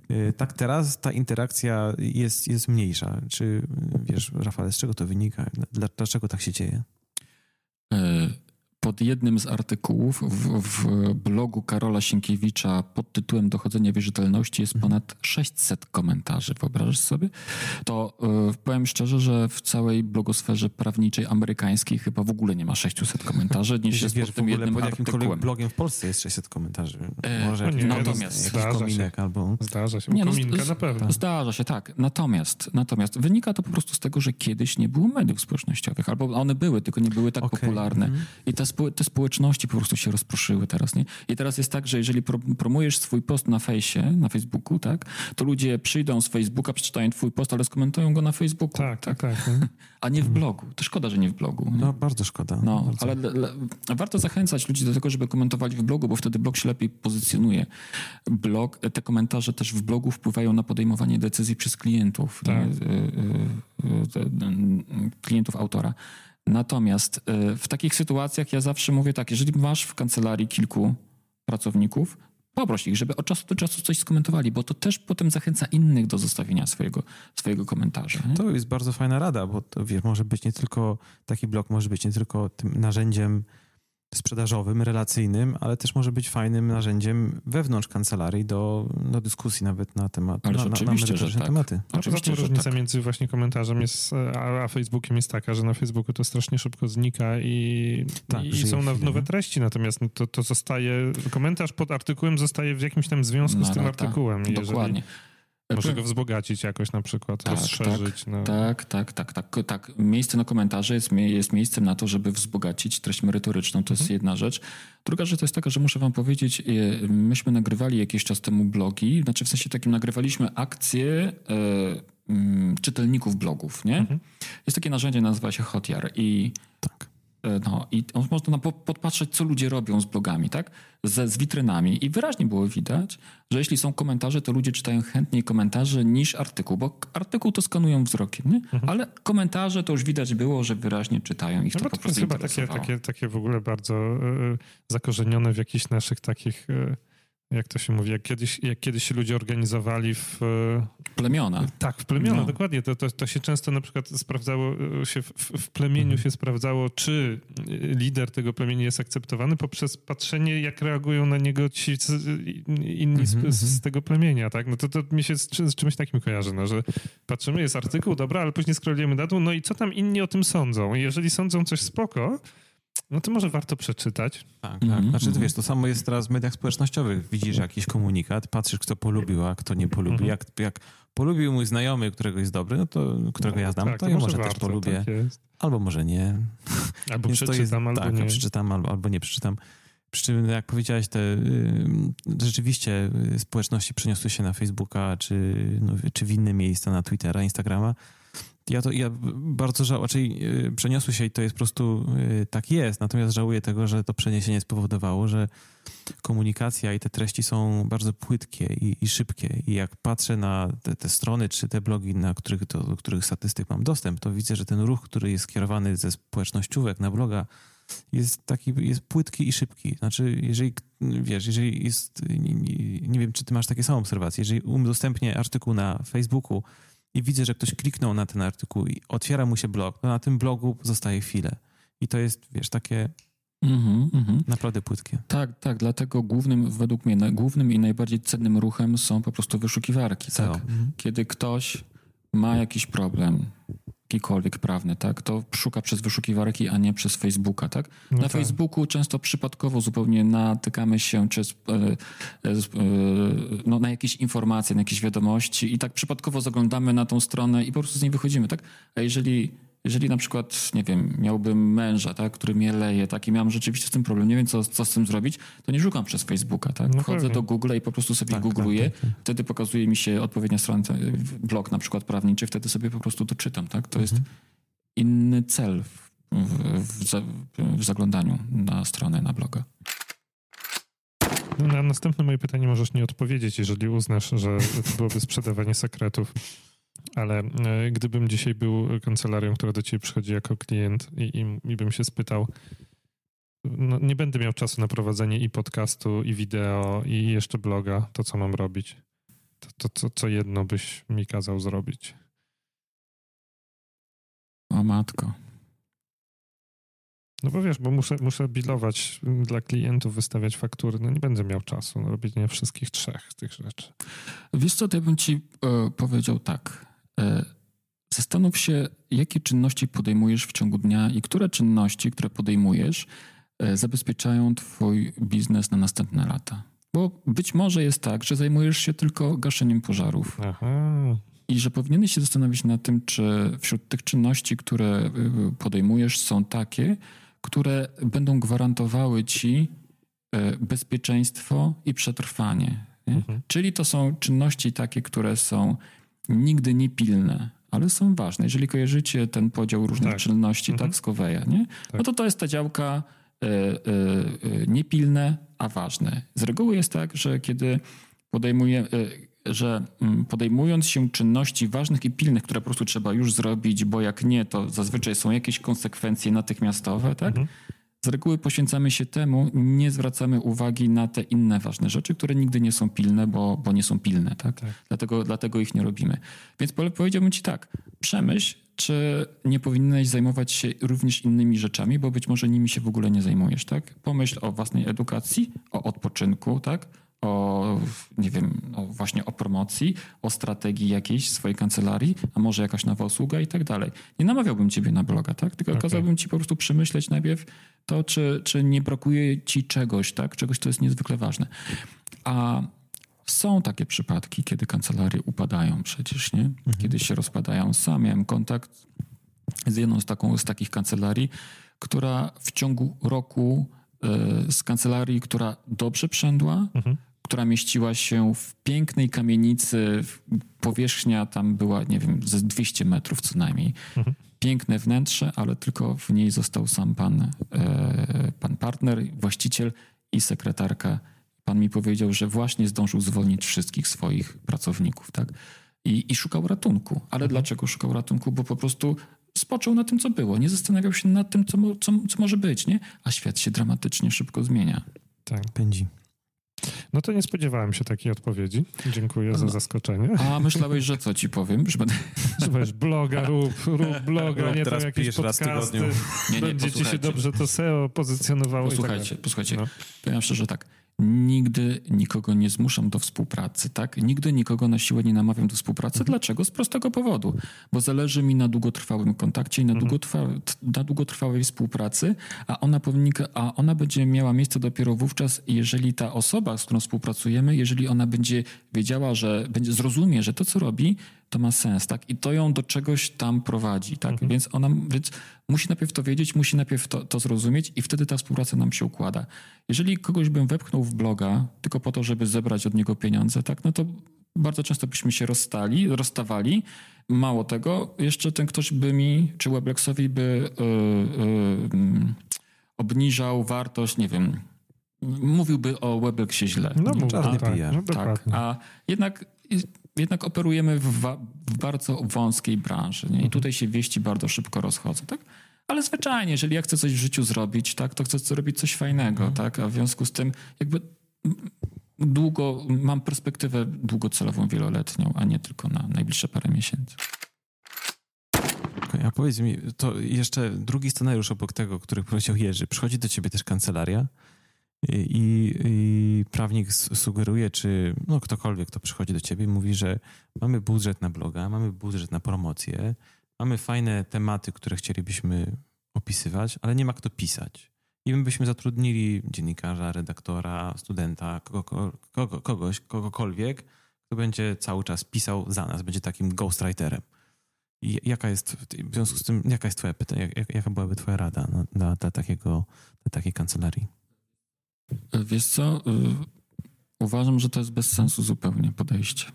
Yy, Tak teraz ta interakcja jest, jest mniejsza. Czy wiesz, Rafale, z czego to wynika? Dla- Dlaczego tak się dzieje? E, Pod jednym z artykułów w, w blogu Karola Sienkiewicza pod tytułem Dochodzenie wierzytelności jest ponad 600 komentarzy. Wyobrażasz sobie? To e, powiem szczerze, że w całej blogosferze prawniczej amerykańskiej chyba w ogóle nie ma 600 komentarzy niż Jeśli jest wiesz, pod w tym ogóle jednym pod jakimkolwiek artykułem. blogiem w Polsce jest 600 komentarzy. E, Może jakiś, nie, natomiast zdarza się. kominek albo... Zdarza się. Nie, no, kominka z- na pewno. Zdarza się, tak. Natomiast, natomiast wynika to po prostu z tego, że kiedyś nie było mediów społecznościowych, albo one były, tylko nie były tak Okej, popularne. mhm. I te, te społeczności po prostu się rozproszyły teraz, nie? I teraz jest tak, że jeżeli pro, promujesz swój post na fejsie, na Facebooku, tak, to ludzie przyjdą z Facebooka, przeczytają twój post, ale skomentują go na Facebooku, Tak, tak, tak. no. a nie w blogu. To szkoda, że nie w blogu. nie? No, bardzo szkoda. No, bardzo. ale le, le, warto zachęcać ludzi do tego, żeby komentowali w blogu, bo wtedy blog się lepiej pozycjonuje. Blog, te komentarze też w blogu wpływają na podejmowanie decyzji przez klientów, Tak. nie? Y, y, y, klientów autora. Natomiast y, w takich sytuacjach ja zawsze mówię tak, jeżeli masz w kancelarii kilku pracowników, poproś ich, żeby od czasu do czasu coś skomentowali, bo to też potem zachęca innych do zostawienia swojego, swojego komentarza. Nie? To jest bardzo fajna rada, bo to, wiesz, może być nie tylko taki blog, może być nie tylko tym narzędziem sprzedażowym, relacyjnym, ale też może być fajnym narzędziem wewnątrz kancelarii do, do dyskusji nawet na temat, na, na, na oczywiście, że tak. tematy. Oczywiście, Poza tym że różnica tak. między właśnie komentarzem jest, a, a Facebookiem jest taka, że na Facebooku to strasznie szybko znika i, Tak, i są na, chwilę, nowe treści, natomiast no to, to zostaje, komentarz pod artykułem zostaje w jakimś tam związku z Na tym lata. artykułem. i Dokładnie. Może go wzbogacić jakoś na przykład, Tak, rozszerzyć. no. Tak, tak, tak, tak, tak. Miejsce na komentarze jest, jest miejscem na to, żeby wzbogacić treść merytoryczną. To jest jedna rzecz. Druga rzecz to jest taka, że muszę wam powiedzieć, e, myśmy nagrywali jakiś czas temu blogi, znaczy w sensie takim nagrywaliśmy akcje mm, czytelników blogów, nie? Jest takie narzędzie, nazywa się Hotjar i Tak. E, No i można na- po- podpatrzeć, co ludzie robią z blogami, tak? Ze, z witrynami. I wyraźnie było widać, że jeśli są komentarze, to ludzie czytają chętniej komentarze niż artykuł, bo artykuł to skanują wzrokiem, nie? Ale komentarze to już widać było, że wyraźnie czytają ich No to bo po to jest prostu chyba takie, takie, takie w ogóle bardzo e, zakorzenione w jakichś naszych takich, e, jak to się mówi, jak kiedyś, jak kiedyś się ludzie organizowali w... e, Plemiona. Tak, w plemiona, No. dokładnie. To, to, to się często na przykład sprawdzało, e, się w, w plemieniu się sprawdzało, czy e, lider tego plemienia jest akceptowany poprzez patrzenie, jak reagują na niego ci inni z, Mhm, z, z tego plemienia, tak? No to, to mi się z, z czymś takim kojarzy, no, że patrzymy, jest artykuł, dobra, ale później scrollujemy dół, no i co tam inni o tym sądzą? Jeżeli sądzą coś spoko, no to może warto przeczytać. Tak, Mhm, tak. Znaczy, to mhm. wiesz, to samo jest teraz w mediach społecznościowych. Widzisz jakiś komunikat, patrzysz, kto polubił, a kto nie polubił. Mhm. Jak, jak polubił mój znajomy, którego jest dobry, no to którego ja znam, tak, to ja może też warto, polubię. Tak jest. Albo może nie. Albo Więc to jest, przeczytam, albo tak, nie. przeczytam, albo, albo nie przeczytam. Przy czym, jak powiedziałeś, te y, rzeczywiście y, społeczności przeniosły się na Facebooka, czy, no, czy w inne miejsca, na Twittera, Instagrama. Ja to ja bardzo żałuję, raczej y, przeniosły się i to jest po prostu y, tak jest, natomiast żałuję tego, że to przeniesienie spowodowało, że komunikacja i te treści są bardzo płytkie i, i szybkie. I jak patrzę na te, te strony czy te blogi, na których, do, do których statystyk mam dostęp, to widzę, że ten ruch, który jest skierowany ze społecznościówek na bloga, jest taki, jest płytki i szybki. Znaczy, jeżeli, wiesz, jeżeli jest, nie, nie, wiem, czy ty masz takie same obserwacje, jeżeli udostępnię artykuł na Facebooku i widzę, że ktoś kliknął na ten artykuł i otwiera mu się blog, to na tym blogu zostaje chwilę. I to jest, wiesz, takie Mhm, mhm. naprawdę płytkie. Tak, tak, dlatego głównym, według mnie, na- głównym i najbardziej cennym ruchem są po prostu wyszukiwarki. Tak? Kiedy ktoś ma jakiś problem, jakikolwiek prawny, tak, to szuka przez wyszukiwarki, a nie przez Facebooka, tak? No na tak. Facebooku często przypadkowo zupełnie natykamy się czy, e, e, e, no, na jakieś informacje, na jakieś wiadomości i tak przypadkowo zaglądamy na tą stronę i po prostu z niej wychodzimy, tak? A jeżeli, jeżeli na przykład, nie wiem, miałbym męża, tak, który mnie leje, tak, i miałem rzeczywiście z tym problem, nie wiem, co, co z tym zrobić, to nie szukam przez Facebooka, tak? No Wchodzę pewnie. do Google i po prostu sobie Tak, googluję, tak, tak, wtedy pokazuje mi się odpowiednia strona, blog na przykład prawniczy, wtedy sobie po prostu to czytam, tak? To jest inny cel w, w, w zaglądaniu na stronę, na bloga. No, na następne moje pytanie możesz nie odpowiedzieć, jeżeli uznasz, że to byłoby sprzedawanie sekretów. Ale e, gdybym dzisiaj był kancelarią, która do ciebie przychodzi jako klient i, i, i bym się spytał, no, nie będę miał czasu na prowadzenie i podcastu, i wideo, i jeszcze bloga, to co mam robić? To, to, to co jedno byś mi kazał zrobić? O matko. No bo wiesz, bo muszę, muszę bilować dla klientów, wystawiać faktury. No nie będę miał czasu na robienie wszystkich trzech tych rzeczy. Wiesz co, to ja bym ci e, powiedział tak. E, zastanów się, jakie czynności podejmujesz w ciągu dnia i które czynności, które podejmujesz, e, zabezpieczają twój biznes na następne lata. Bo być może jest tak, że zajmujesz się tylko gaszeniem pożarów Aha, i że powinieneś się zastanowić nad tym, czy wśród tych czynności, które y, podejmujesz, są takie, które będą gwarantowały ci e, bezpieczeństwo i przetrwanie. Nie? Mhm. Czyli to są czynności takie, które są nigdy niepilne, ale są ważne. Jeżeli kojarzycie ten podział różnych Tak. czynności, Mhm. tak, z Coveya, nie? No Tak. to to jest ta działka e, e, e, niepilne, a ważne. Z reguły jest tak, że kiedy podejmuje, e, że mm, podejmując się czynności ważnych i pilnych, które po prostu trzeba już zrobić, bo jak nie, to zazwyczaj są jakieś konsekwencje natychmiastowe, tak? Mhm. Z reguły poświęcamy się temu, nie zwracamy uwagi na te inne ważne rzeczy, które nigdy nie są pilne, bo, bo nie są pilne, tak? Tak. Dlatego, dlatego ich nie robimy. Więc powiedziałbym ci tak, przemyśl, czy nie powinieneś zajmować się również innymi rzeczami, bo być może nimi się w ogóle nie zajmujesz, tak? Pomyśl o własnej edukacji, o odpoczynku, tak? O, nie wiem, o właśnie o promocji, o strategii jakiejś swojej kancelarii, a może jakaś nowa usługa i tak dalej. Nie namawiałbym ciebie na bloga, tak? Tylko Okej. kazałbym ci po prostu przemyśleć najpierw to, czy, czy nie brakuje ci czegoś, tak? Czegoś, co jest niezwykle ważne. A są takie przypadki, kiedy kancelarie upadają przecież, nie? Kiedy się rozpadają. Sam miałem kontakt z jedną z, taką, z takich kancelarii, która w ciągu roku e, z kancelarii, która dobrze przędła, która mieściła się w pięknej kamienicy, powierzchnia tam była, nie wiem, ze 200 metrów co najmniej. Piękne wnętrze, ale tylko w niej został sam pan, e, pan partner, właściciel i sekretarka. Pan mi powiedział, że właśnie zdążył zwolnić wszystkich swoich pracowników, tak? I, i szukał ratunku. Ale dlaczego szukał ratunku? Bo po prostu spoczął na tym, co było. Nie zastanawiał się nad tym, co, co, co może być, nie? A świat się dramatycznie szybko zmienia. Tak. Pędzi. No to nie spodziewałem się takiej odpowiedzi. Dziękuję za No. zaskoczenie. A myślałeś, że co ci powiem? Że będę... Że powiesz, bloga rób, rób bloga, Rób nie tam teraz jakieś raz w podcasty. tygodniu. Nie, nie, Będzie ci się dobrze to SEO pozycjonowało i tak Posłuchajcie, dalej. posłuchajcie. No. Powiem szczerze tak. Nigdy nikogo nie zmuszam do współpracy, tak? Nigdy nikogo na siłę nie namawiam do współpracy. Dlaczego? Z prostego powodu. Bo zależy mi na długotrwałym kontakcie i na, długotrwa, na długotrwałej współpracy, a ona, powinna, a ona będzie miała miejsce dopiero wówczas, jeżeli ta osoba, z którą współpracujemy, jeżeli ona będzie wiedziała, że będzie zrozumie, że to, co robi, to ma sens, tak? I to ją do czegoś tam prowadzi, tak? Więc ona więc musi najpierw to wiedzieć, musi najpierw to, to zrozumieć i wtedy ta współpraca nam się układa. Jeżeli kogoś bym wepchnął w bloga tylko po to, żeby zebrać od niego pieniądze, tak? No to bardzo często byśmy się rozstali, rozstawali. Mało tego, jeszcze ten ktoś by mi, czy Weblexowi by yy, yy, obniżał wartość, nie wiem, mówiłby o Weblexie źle. No czarny tak, PR. no Tak, a jednak, jednak operujemy w, wa- w bardzo wąskiej branży nie? i tutaj się wieści bardzo szybko rozchodzą, tak? Ale zwyczajnie, jeżeli ja chcę coś w życiu zrobić, tak, to chcę zrobić coś fajnego, tak? A w związku z tym jakby długo, mam perspektywę długocelową, wieloletnią, a nie tylko na najbliższe parę miesięcy. A powiedz mi, to jeszcze drugi scenariusz obok tego, o którym powiedział Jerzy. Przychodzi do ciebie też kancelaria i, i prawnik sugeruje, czy no ktokolwiek, kto przychodzi do ciebie, mówi, że mamy budżet na bloga, mamy budżet na promocję, mamy fajne tematy, które chcielibyśmy opisywać, ale nie ma kto pisać. I my byśmy zatrudnili dziennikarza, redaktora, studenta, kogo, kogo, kogoś, kogokolwiek, kto będzie cały czas pisał za nas, będzie takim ghostwriterem. I jaka jest, w związku z tym, jaka jest twoja jaka byłaby twoja rada dla, dla, takiego, dla takiej kancelarii? Wiesz co? y, Uważam, że to jest bez sensu zupełnie podejście.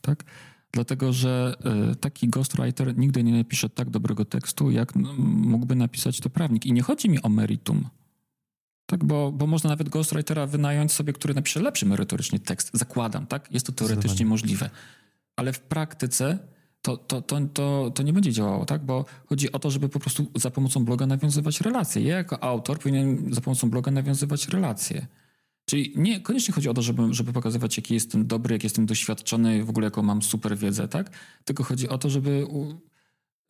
Tak? Dlatego, że y, taki ghostwriter nigdy nie napisze tak dobrego tekstu, jak mógłby napisać to prawnik. I nie chodzi mi o meritum. Tak, bo, bo można nawet ghostwritera wynająć sobie, który napisze lepszy merytorycznie tekst. Zakładam, tak? Jest to teoretycznie możliwe. Ale w praktyce to, to, to, to, to nie będzie działało, tak? Bo chodzi o to, żeby po prostu za pomocą bloga nawiązywać relacje. Ja jako autor powinien za pomocą bloga nawiązywać relacje. Czyli nie koniecznie chodzi o to, żeby, żeby pokazywać, jaki jestem dobry, jak jestem doświadczony, w ogóle jaką mam super wiedzę, tak? Tylko chodzi o to, żeby,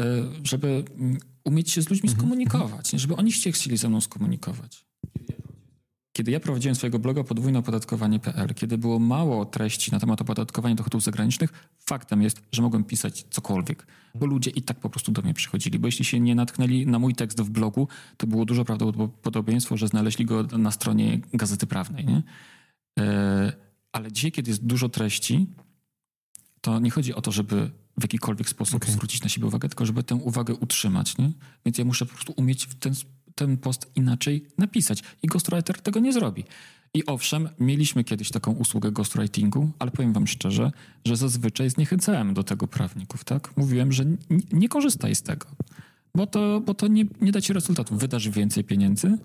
e, żeby mm, umieć się z ludźmi skomunikować, nie? żeby oni się chcieli ze mną skomunikować. Kiedy ja prowadziłem swojego bloga podwójneopodatkowanie.pl, kiedy było mało treści na temat opodatkowania dochodów zagranicznych, faktem jest, że mogłem pisać cokolwiek, bo ludzie i tak po prostu do mnie przychodzili. Bo jeśli się nie natknęli na mój tekst w blogu, to było duże prawdopodobieństwo, że znaleźli go na stronie Gazety Prawnej. Nie? E, Ale dzisiaj, kiedy jest dużo treści, to nie chodzi o to, żeby w jakikolwiek sposób Okej. zwrócić na siebie uwagę, tylko żeby tę uwagę utrzymać. Nie? Więc ja muszę po prostu umieć w ten, ten post inaczej napisać. I ghostwriter tego nie zrobi. I owszem, mieliśmy kiedyś taką usługę ghostwritingu, ale powiem wam szczerze, że zazwyczaj zniechęcałem do tego prawników. Tak? Mówiłem, że nie korzystaj z tego, bo to, bo to nie, nie da ci rezultatu. Wydasz więcej pieniędzy,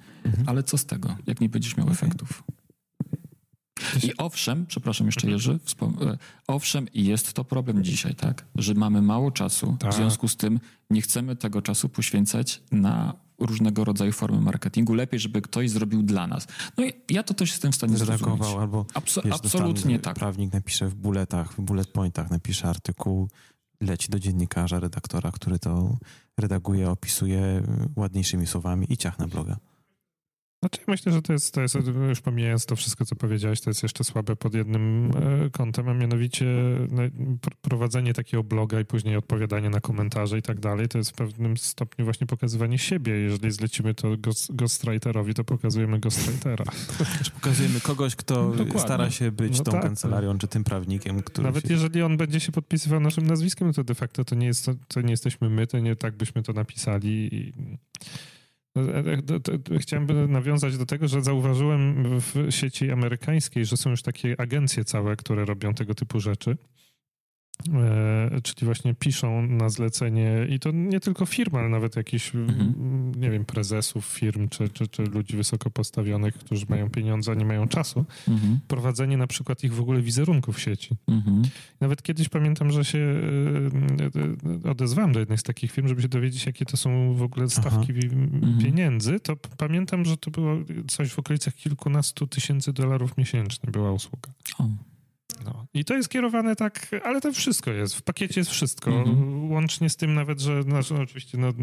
ale co z tego, jak nie będziesz miał efektów? I owszem, przepraszam jeszcze Jerzy, wspom- e, owszem, jest to problem dzisiaj, tak? Że mamy mało czasu, Tak. w związku z tym nie chcemy tego czasu poświęcać na różnego rodzaju formy marketingu. Lepiej, żeby ktoś zrobił dla nas. No i ja to też jestem w stanie zrozumieć. Zredagował albo Abso- wiesz, absolutnie tak. Prawnik napisze w bulletach, w bullet pointach napisze artykuł, leci do dziennikarza, redaktora, który to redaguje, opisuje ładniejszymi słowami i ciach na bloga. Znaczy myślę, że to jest, to jest, już pomijając to wszystko, co powiedziałeś, to jest jeszcze słabe pod jednym e, kątem, a mianowicie no, prowadzenie takiego bloga i później odpowiadanie na komentarze i tak dalej, to jest w pewnym stopniu właśnie pokazywanie siebie. Jeżeli zlecimy to ghostwriterowi, to pokazujemy ghostwritera. Pokazujemy kogoś, kto no, stara się być no tą tak. kancelarią, czy tym prawnikiem, który Nawet się... jeżeli on będzie się podpisywał naszym nazwiskiem, to de facto to nie, jest, to nie jesteśmy my, to nie tak byśmy to napisali i... Chciałem nawiązać do tego, że zauważyłem w sieci amerykańskiej, że są już takie agencje całe, które robią tego typu rzeczy. E, czyli właśnie piszą na zlecenie i to nie tylko firma, ale nawet jakiś, mhm. nie wiem, prezesów firm czy, czy, czy, ludzi wysoko postawionych, którzy mają pieniądze, a nie mają czasu. Mhm. Prowadzenie na przykład ich w ogóle wizerunków w sieci. Mhm. Nawet kiedyś pamiętam, że się e, e, odezwałem do jednej z takich firm, żeby się dowiedzieć, jakie to są w ogóle stawki mhm. pieniędzy. To pamiętam, że to było coś w okolicach kilkunastu tysięcy dolarów miesięcznie była usługa. O. No. I to jest kierowane tak, ale to wszystko jest, w pakiecie jest wszystko, mm-hmm. łącznie z tym nawet, że znaczy, no, oczywiście no,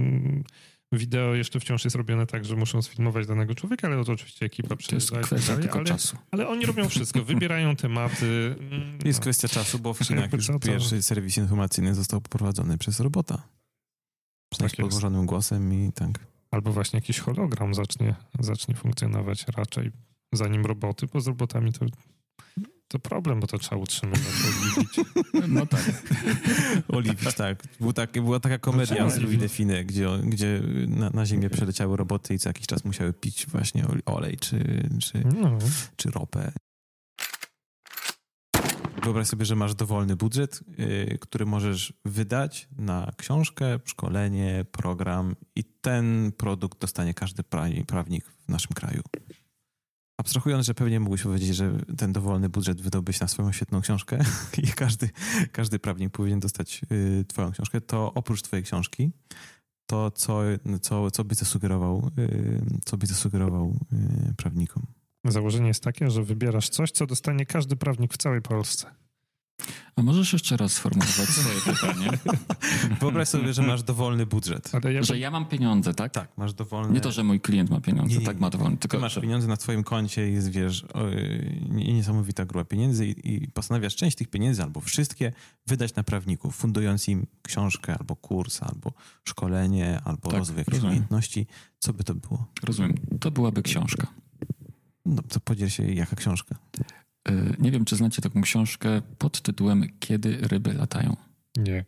wideo jeszcze wciąż jest robione tak, że muszą sfilmować danego człowieka, ale to oczywiście ekipa przyjeżdża to jest kwestia tak tylko ale, czasu. Ale oni robią wszystko, wybierają tematy. No. Jest kwestia czasu, bo w Chinach już pierwszy serwis informacyjny został poprowadzony przez robota. Tak z podłożonym głosem i tak. Albo właśnie jakiś hologram zacznie, zacznie funkcjonować raczej zanim roboty, bo z robotami to to problem, bo to trzeba utrzymywać, oliwić. No tak. oliwić, tak. Był tak. Była taka komedia no, z Louis Define, gdzie, gdzie na, na ziemię przeleciały roboty i co jakiś czas musiały pić właśnie olej czy, czy, no. czy ropę. Wyobraź sobie, że masz dowolny budżet, yy, który możesz wydać na książkę, szkolenie, program i ten produkt dostanie każdy prawnik w naszym kraju. Abstrahując, że pewnie mógłbyś powiedzieć, że ten dowolny budżet wydałbyś na swoją świetną książkę i każdy, każdy prawnik powinien dostać y, twoją książkę, to oprócz twojej książki, to co, co, co byś zasugerował, y, co byś zasugerował y, prawnikom? Założenie jest takie, że wybierasz coś, co dostanie każdy prawnik w całej Polsce. A możesz jeszcze raz sformułować swoje pytanie? Wyobraź sobie, że masz dowolny budżet. Ja że ja mam pieniądze, tak? Tak, masz dowolny... Nie to, że mój klient ma pieniądze, nie, nie, tak ma dowolny. Tylko... Ty masz pieniądze na twoim koncie, jest, wiesz, niesamowita grupa pieniędzy i, i postanawiasz część tych pieniędzy albo wszystkie wydać na prawników, fundując im książkę albo kurs, albo szkolenie, albo tak, rozwój jakichś umiejętności. Co by to było? Rozumiem. To byłaby książka. No to podziel się, jaka książka? E, nie wiem, czy znacie taką książkę pod tytułem Kiedy ryby latają. Nie.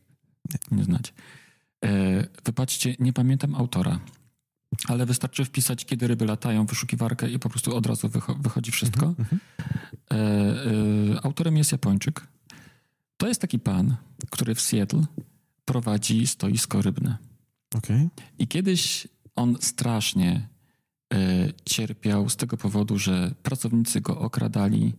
Nie znacie. E, wybaczcie, nie pamiętam autora, ale wystarczy wpisać Kiedy ryby latają, wyszukiwarkę i po prostu od razu wychodzi wszystko. Mm -hmm. Autorem jest Japończyk. To jest taki pan, który w Seattle prowadzi stoisko rybne. Okay. I kiedyś on strasznie cierpiał z tego powodu, że pracownicy go okradali,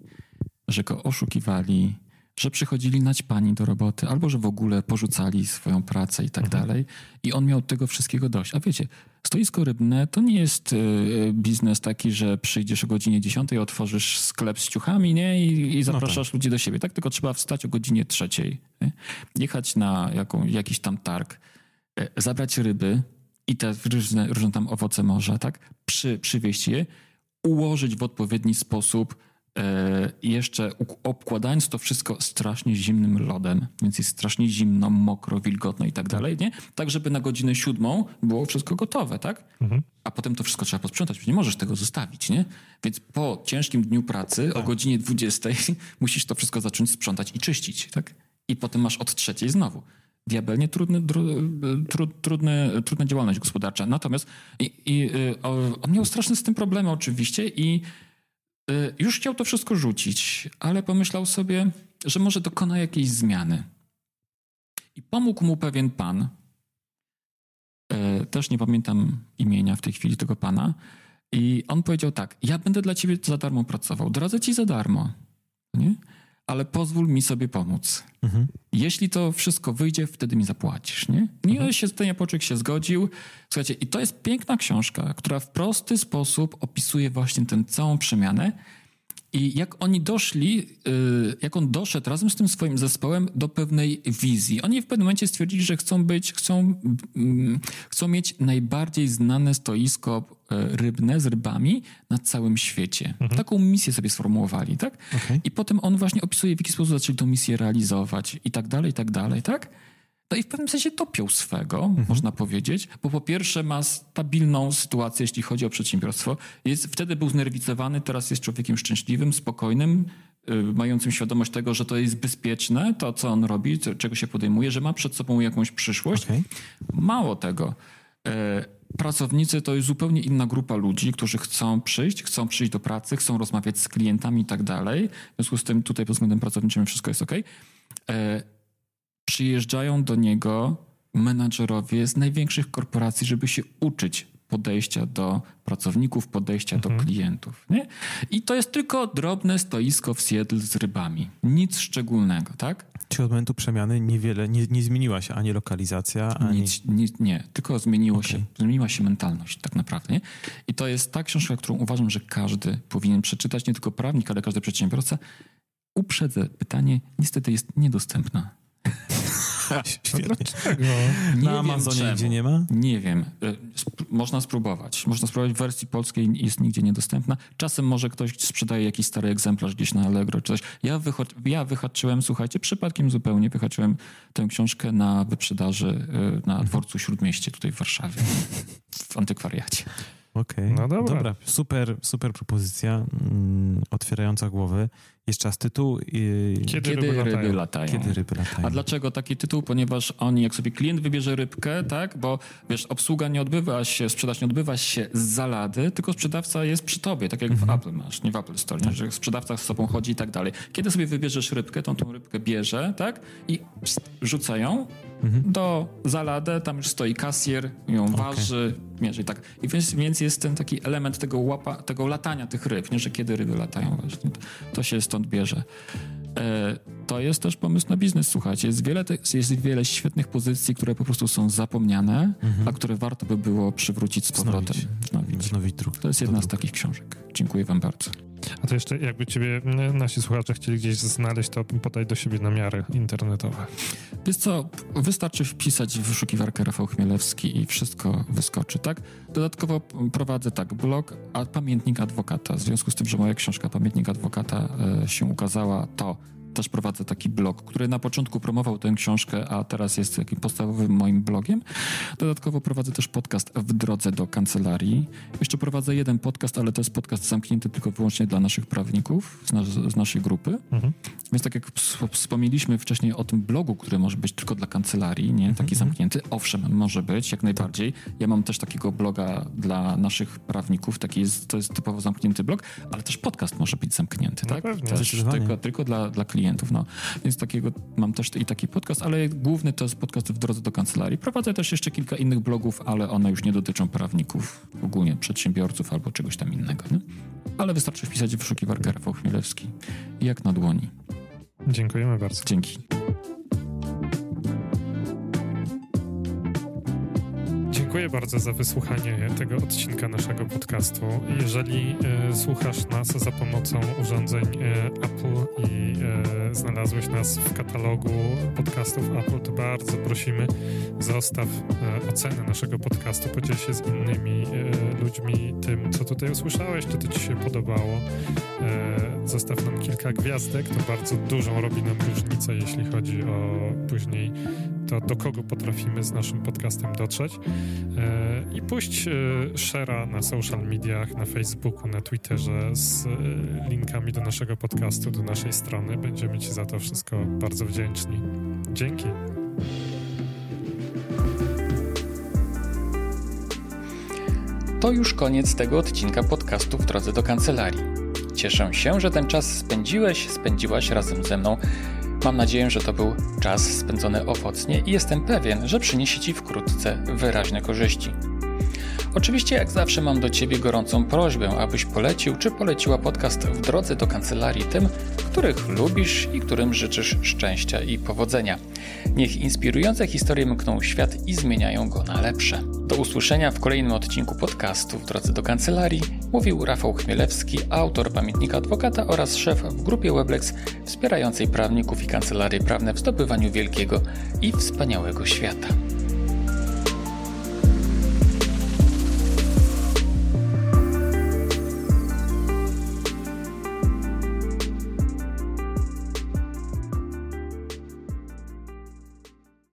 że go oszukiwali, że przychodzili naćpani do roboty, albo że w ogóle porzucali swoją pracę i tak mhm. dalej. I on miał tego wszystkiego dość. A wiecie, stoisko rybne to nie jest y, biznes taki, że przyjdziesz o godzinie 10, otworzysz sklep z ciuchami nie? I, i zapraszasz no tak. ludzi do siebie. Tak, tylko trzeba wstać o godzinie trzeciej, nie? jechać na jaką, jakiś tam targ, y, zabrać ryby i te różne, różne tam owoce morza, tak? Przy, przywieźć je, ułożyć w odpowiedni sposób, E, jeszcze obkładając to wszystko strasznie zimnym lodem, więc jest strasznie zimno, mokro, wilgotno i tak dalej, nie? Tak, żeby na godzinę siódmą było wszystko gotowe, tak? Mhm. A potem to wszystko trzeba posprzątać, nie możesz tego zostawić, nie? Więc po ciężkim dniu pracy tak. o godzinie 20 musisz to wszystko zacząć sprzątać i czyścić, tak? I potem masz od trzeciej znowu. Diabelnie trudny, tru, tru, trudny, trudna działalność gospodarcza. Natomiast i, i, y, on miał straszne z tym problemy oczywiście i już chciał to wszystko rzucić, ale pomyślał sobie, że może dokona jakiejś zmiany. I pomógł mu pewien pan, y, też nie pamiętam imienia w tej chwili tego pana, i on powiedział tak: Ja będę dla ciebie za darmo pracował, doradzę ci za darmo. Nie? Ale pozwól mi sobie pomóc. Mhm. Jeśli to wszystko wyjdzie, wtedy mi zapłacisz, nie? Nie mhm. się ten Japończyk się zgodził. Słuchajcie, i to jest piękna książka, która w prosty sposób opisuje właśnie tę całą przemianę I jak oni doszli, y, jak on doszedł razem z tym swoim zespołem do pewnej wizji. Oni w pewnym momencie stwierdzili, że chcą być, chcą, mm, chcą mieć najbardziej znane stoisko rybne z rybami na całym świecie. Taką misję sobie sformułowali, tak? Okej. I potem on właśnie opisuje, w jaki sposób zaczęli tę misję realizować i tak dalej, i tak dalej, tak? No i w pewnym sensie topią swego, można powiedzieć, bo po pierwsze ma stabilną sytuację, jeśli chodzi o przedsiębiorstwo. Jest, wtedy był znerwicowany, teraz jest człowiekiem szczęśliwym, spokojnym, y, mającym świadomość tego, że to jest bezpieczne, to co on robi, co, czego się podejmuje, że ma przed sobą jakąś przyszłość. Okej. Mało tego. E, pracownicy to jest zupełnie inna grupa ludzi, którzy chcą przyjść, chcą przyjść do pracy, chcą rozmawiać z klientami i tak dalej. W związku z tym tutaj pod względem pracowniczym wszystko jest ok. E, przyjeżdżają do niego menadżerowie z największych korporacji, żeby się uczyć podejścia do pracowników, podejścia do klientów. Nie? I to jest tylko drobne stoisko w Seattle z rybami. Nic szczególnego, tak? Czy od momentu przemiany niewiele, nie, nie zmieniła się ani lokalizacja, ani... Nic, nic, nie, tylko zmieniło Okej. się, zmieniła się mentalność tak naprawdę. Nie? I to jest ta książka, którą uważam, że każdy powinien przeczytać, nie tylko prawnik, ale każdy przedsiębiorca. Uprzedzę, pytanie niestety jest niedostępna. Świetnie. Dlaczego? Nie Na wiem Amazonie czemu. nigdzie nie ma? Nie wiem. E, sp- można spróbować. Można spróbować w wersji polskiej, jest nigdzie niedostępna. Czasem może ktoś sprzedaje jakiś stary egzemplarz gdzieś na Allegro czy coś. Ja, wycho- ja wyhaczyłem, słuchajcie, przypadkiem zupełnie wyhaczyłem tę książkę na wyprzedaży e, na dworcu Śródmieście tutaj w Warszawie. W antykwariacie. Okej. No dobra. Super, super propozycja, mm, otwierająca głowy. Jeszcze raz tytuł. Yy, Kiedy, Kiedy ryby latają? ryby latają? Kiedy ryby latają? A dlaczego taki tytuł? Ponieważ oni, jak sobie klient wybierze rybkę, tak, bo wiesz, obsługa nie odbywa się, sprzedaż nie odbywa się z zalady, tylko sprzedawca jest przy tobie, tak jak w Apple masz, nie w Apple Store, nie? że sprzedawca z sobą chodzi i tak dalej. Kiedy sobie wybierzesz rybkę, on tą rybkę bierze, tak, i pst, rzuca ją do zaladę, tam już stoi kasjer, ją waży, mierzy i tak. I więc, więc jest ten taki element tego łapa, tego latania tych ryb, nie, że kiedy ryby latają właśnie, to się stąd bierze. E, To jest też pomysł na biznes, słuchajcie. Jest wiele, jest wiele świetnych pozycji, które po prostu są zapomniane, a które warto by było przywrócić z powrotem. Wznowić. Wznowić druk. To jest jedna z takich książek. Dziękuję wam bardzo. A to jeszcze jakby ciebie nasi słuchacze chcieli gdzieś znaleźć, to podaj do siebie namiary internetowe. Wiesz co, wystarczy wpisać w wyszukiwarkę Rafał Chmielewski i wszystko wyskoczy, tak? Dodatkowo prowadzę tak, blog a Pamiętnik Adwokata. W związku z tym, że moja książka Pamiętnik Adwokata e, się ukazała, to też prowadzę taki blog, który na początku promował tę książkę, a teraz jest takim podstawowym moim blogiem. Dodatkowo prowadzę też podcast w drodze do kancelarii. Jeszcze prowadzę jeden podcast, ale to jest podcast zamknięty tylko wyłącznie dla naszych prawników z, nas, z naszej grupy. Mhm. Więc tak jak ws- wspomnieliśmy wcześniej o tym blogu, który może być tylko dla kancelarii, nie? Taki zamknięty. Owszem, może być, jak najbardziej. Ja mam też takiego bloga dla naszych prawników, taki jest, to jest typowo zamknięty blog, ale też podcast może być zamknięty, No tak? pewnie. Też tylko, tylko dla, dla klientów, no. Więc takiego, mam też i taki podcast, ale główny to jest podcast w drodze do kancelarii. Prowadzę też jeszcze kilka innych blogów, ale one już nie dotyczą prawników, ogólnie przedsiębiorców albo czegoś tam innego, nie? Ale wystarczy wpisać w wyszukiwarkę Rafał Chmielewski. Jak na dłoni. Dziękujemy bardzo. Dzięki. Dziękuję bardzo za wysłuchanie tego odcinka naszego podcastu. Jeżeli e, słuchasz nas za pomocą urządzeń e, Apple i e, znalazłeś nas w katalogu podcastów Apple, to bardzo prosimy, zostaw e, ocenę naszego podcastu, podziel się z innymi e, ludźmi tym, co tutaj usłyszałeś, czy to ci się podobało. E, zostaw nam kilka gwiazdek, to bardzo dużą robi nam różnicę, jeśli chodzi o później to, do kogo potrafimy z naszym podcastem dotrzeć. E, I puść e, share'a na social mediach, na Facebooku, na Twitterze z e, linkami do naszego podcastu, do naszej strony. Będziemy Ci za to wszystko bardzo wdzięczni. Dzięki. To już koniec tego odcinka podcastu w drodze do kancelarii. Cieszę się, że ten czas spędziłeś, spędziłaś razem ze mną. Mam nadzieję, że to był czas spędzony owocnie i jestem pewien, że przyniesie Ci wkrótce wyraźne korzyści. Oczywiście, jak zawsze, mam do Ciebie gorącą prośbę, abyś polecił czy poleciła podcast w drodze do kancelarii tym, których lubisz i którym życzysz szczęścia i powodzenia. Niech inspirujące historie mkną świat i zmieniają go na lepsze. Do usłyszenia w kolejnym odcinku podcastu w drodze do kancelarii mówił Rafał Chmielewski, autor pamiętnika adwokata oraz szef w grupie Weblex wspierającej prawników i kancelarie prawne w zdobywaniu wielkiego i wspaniałego świata.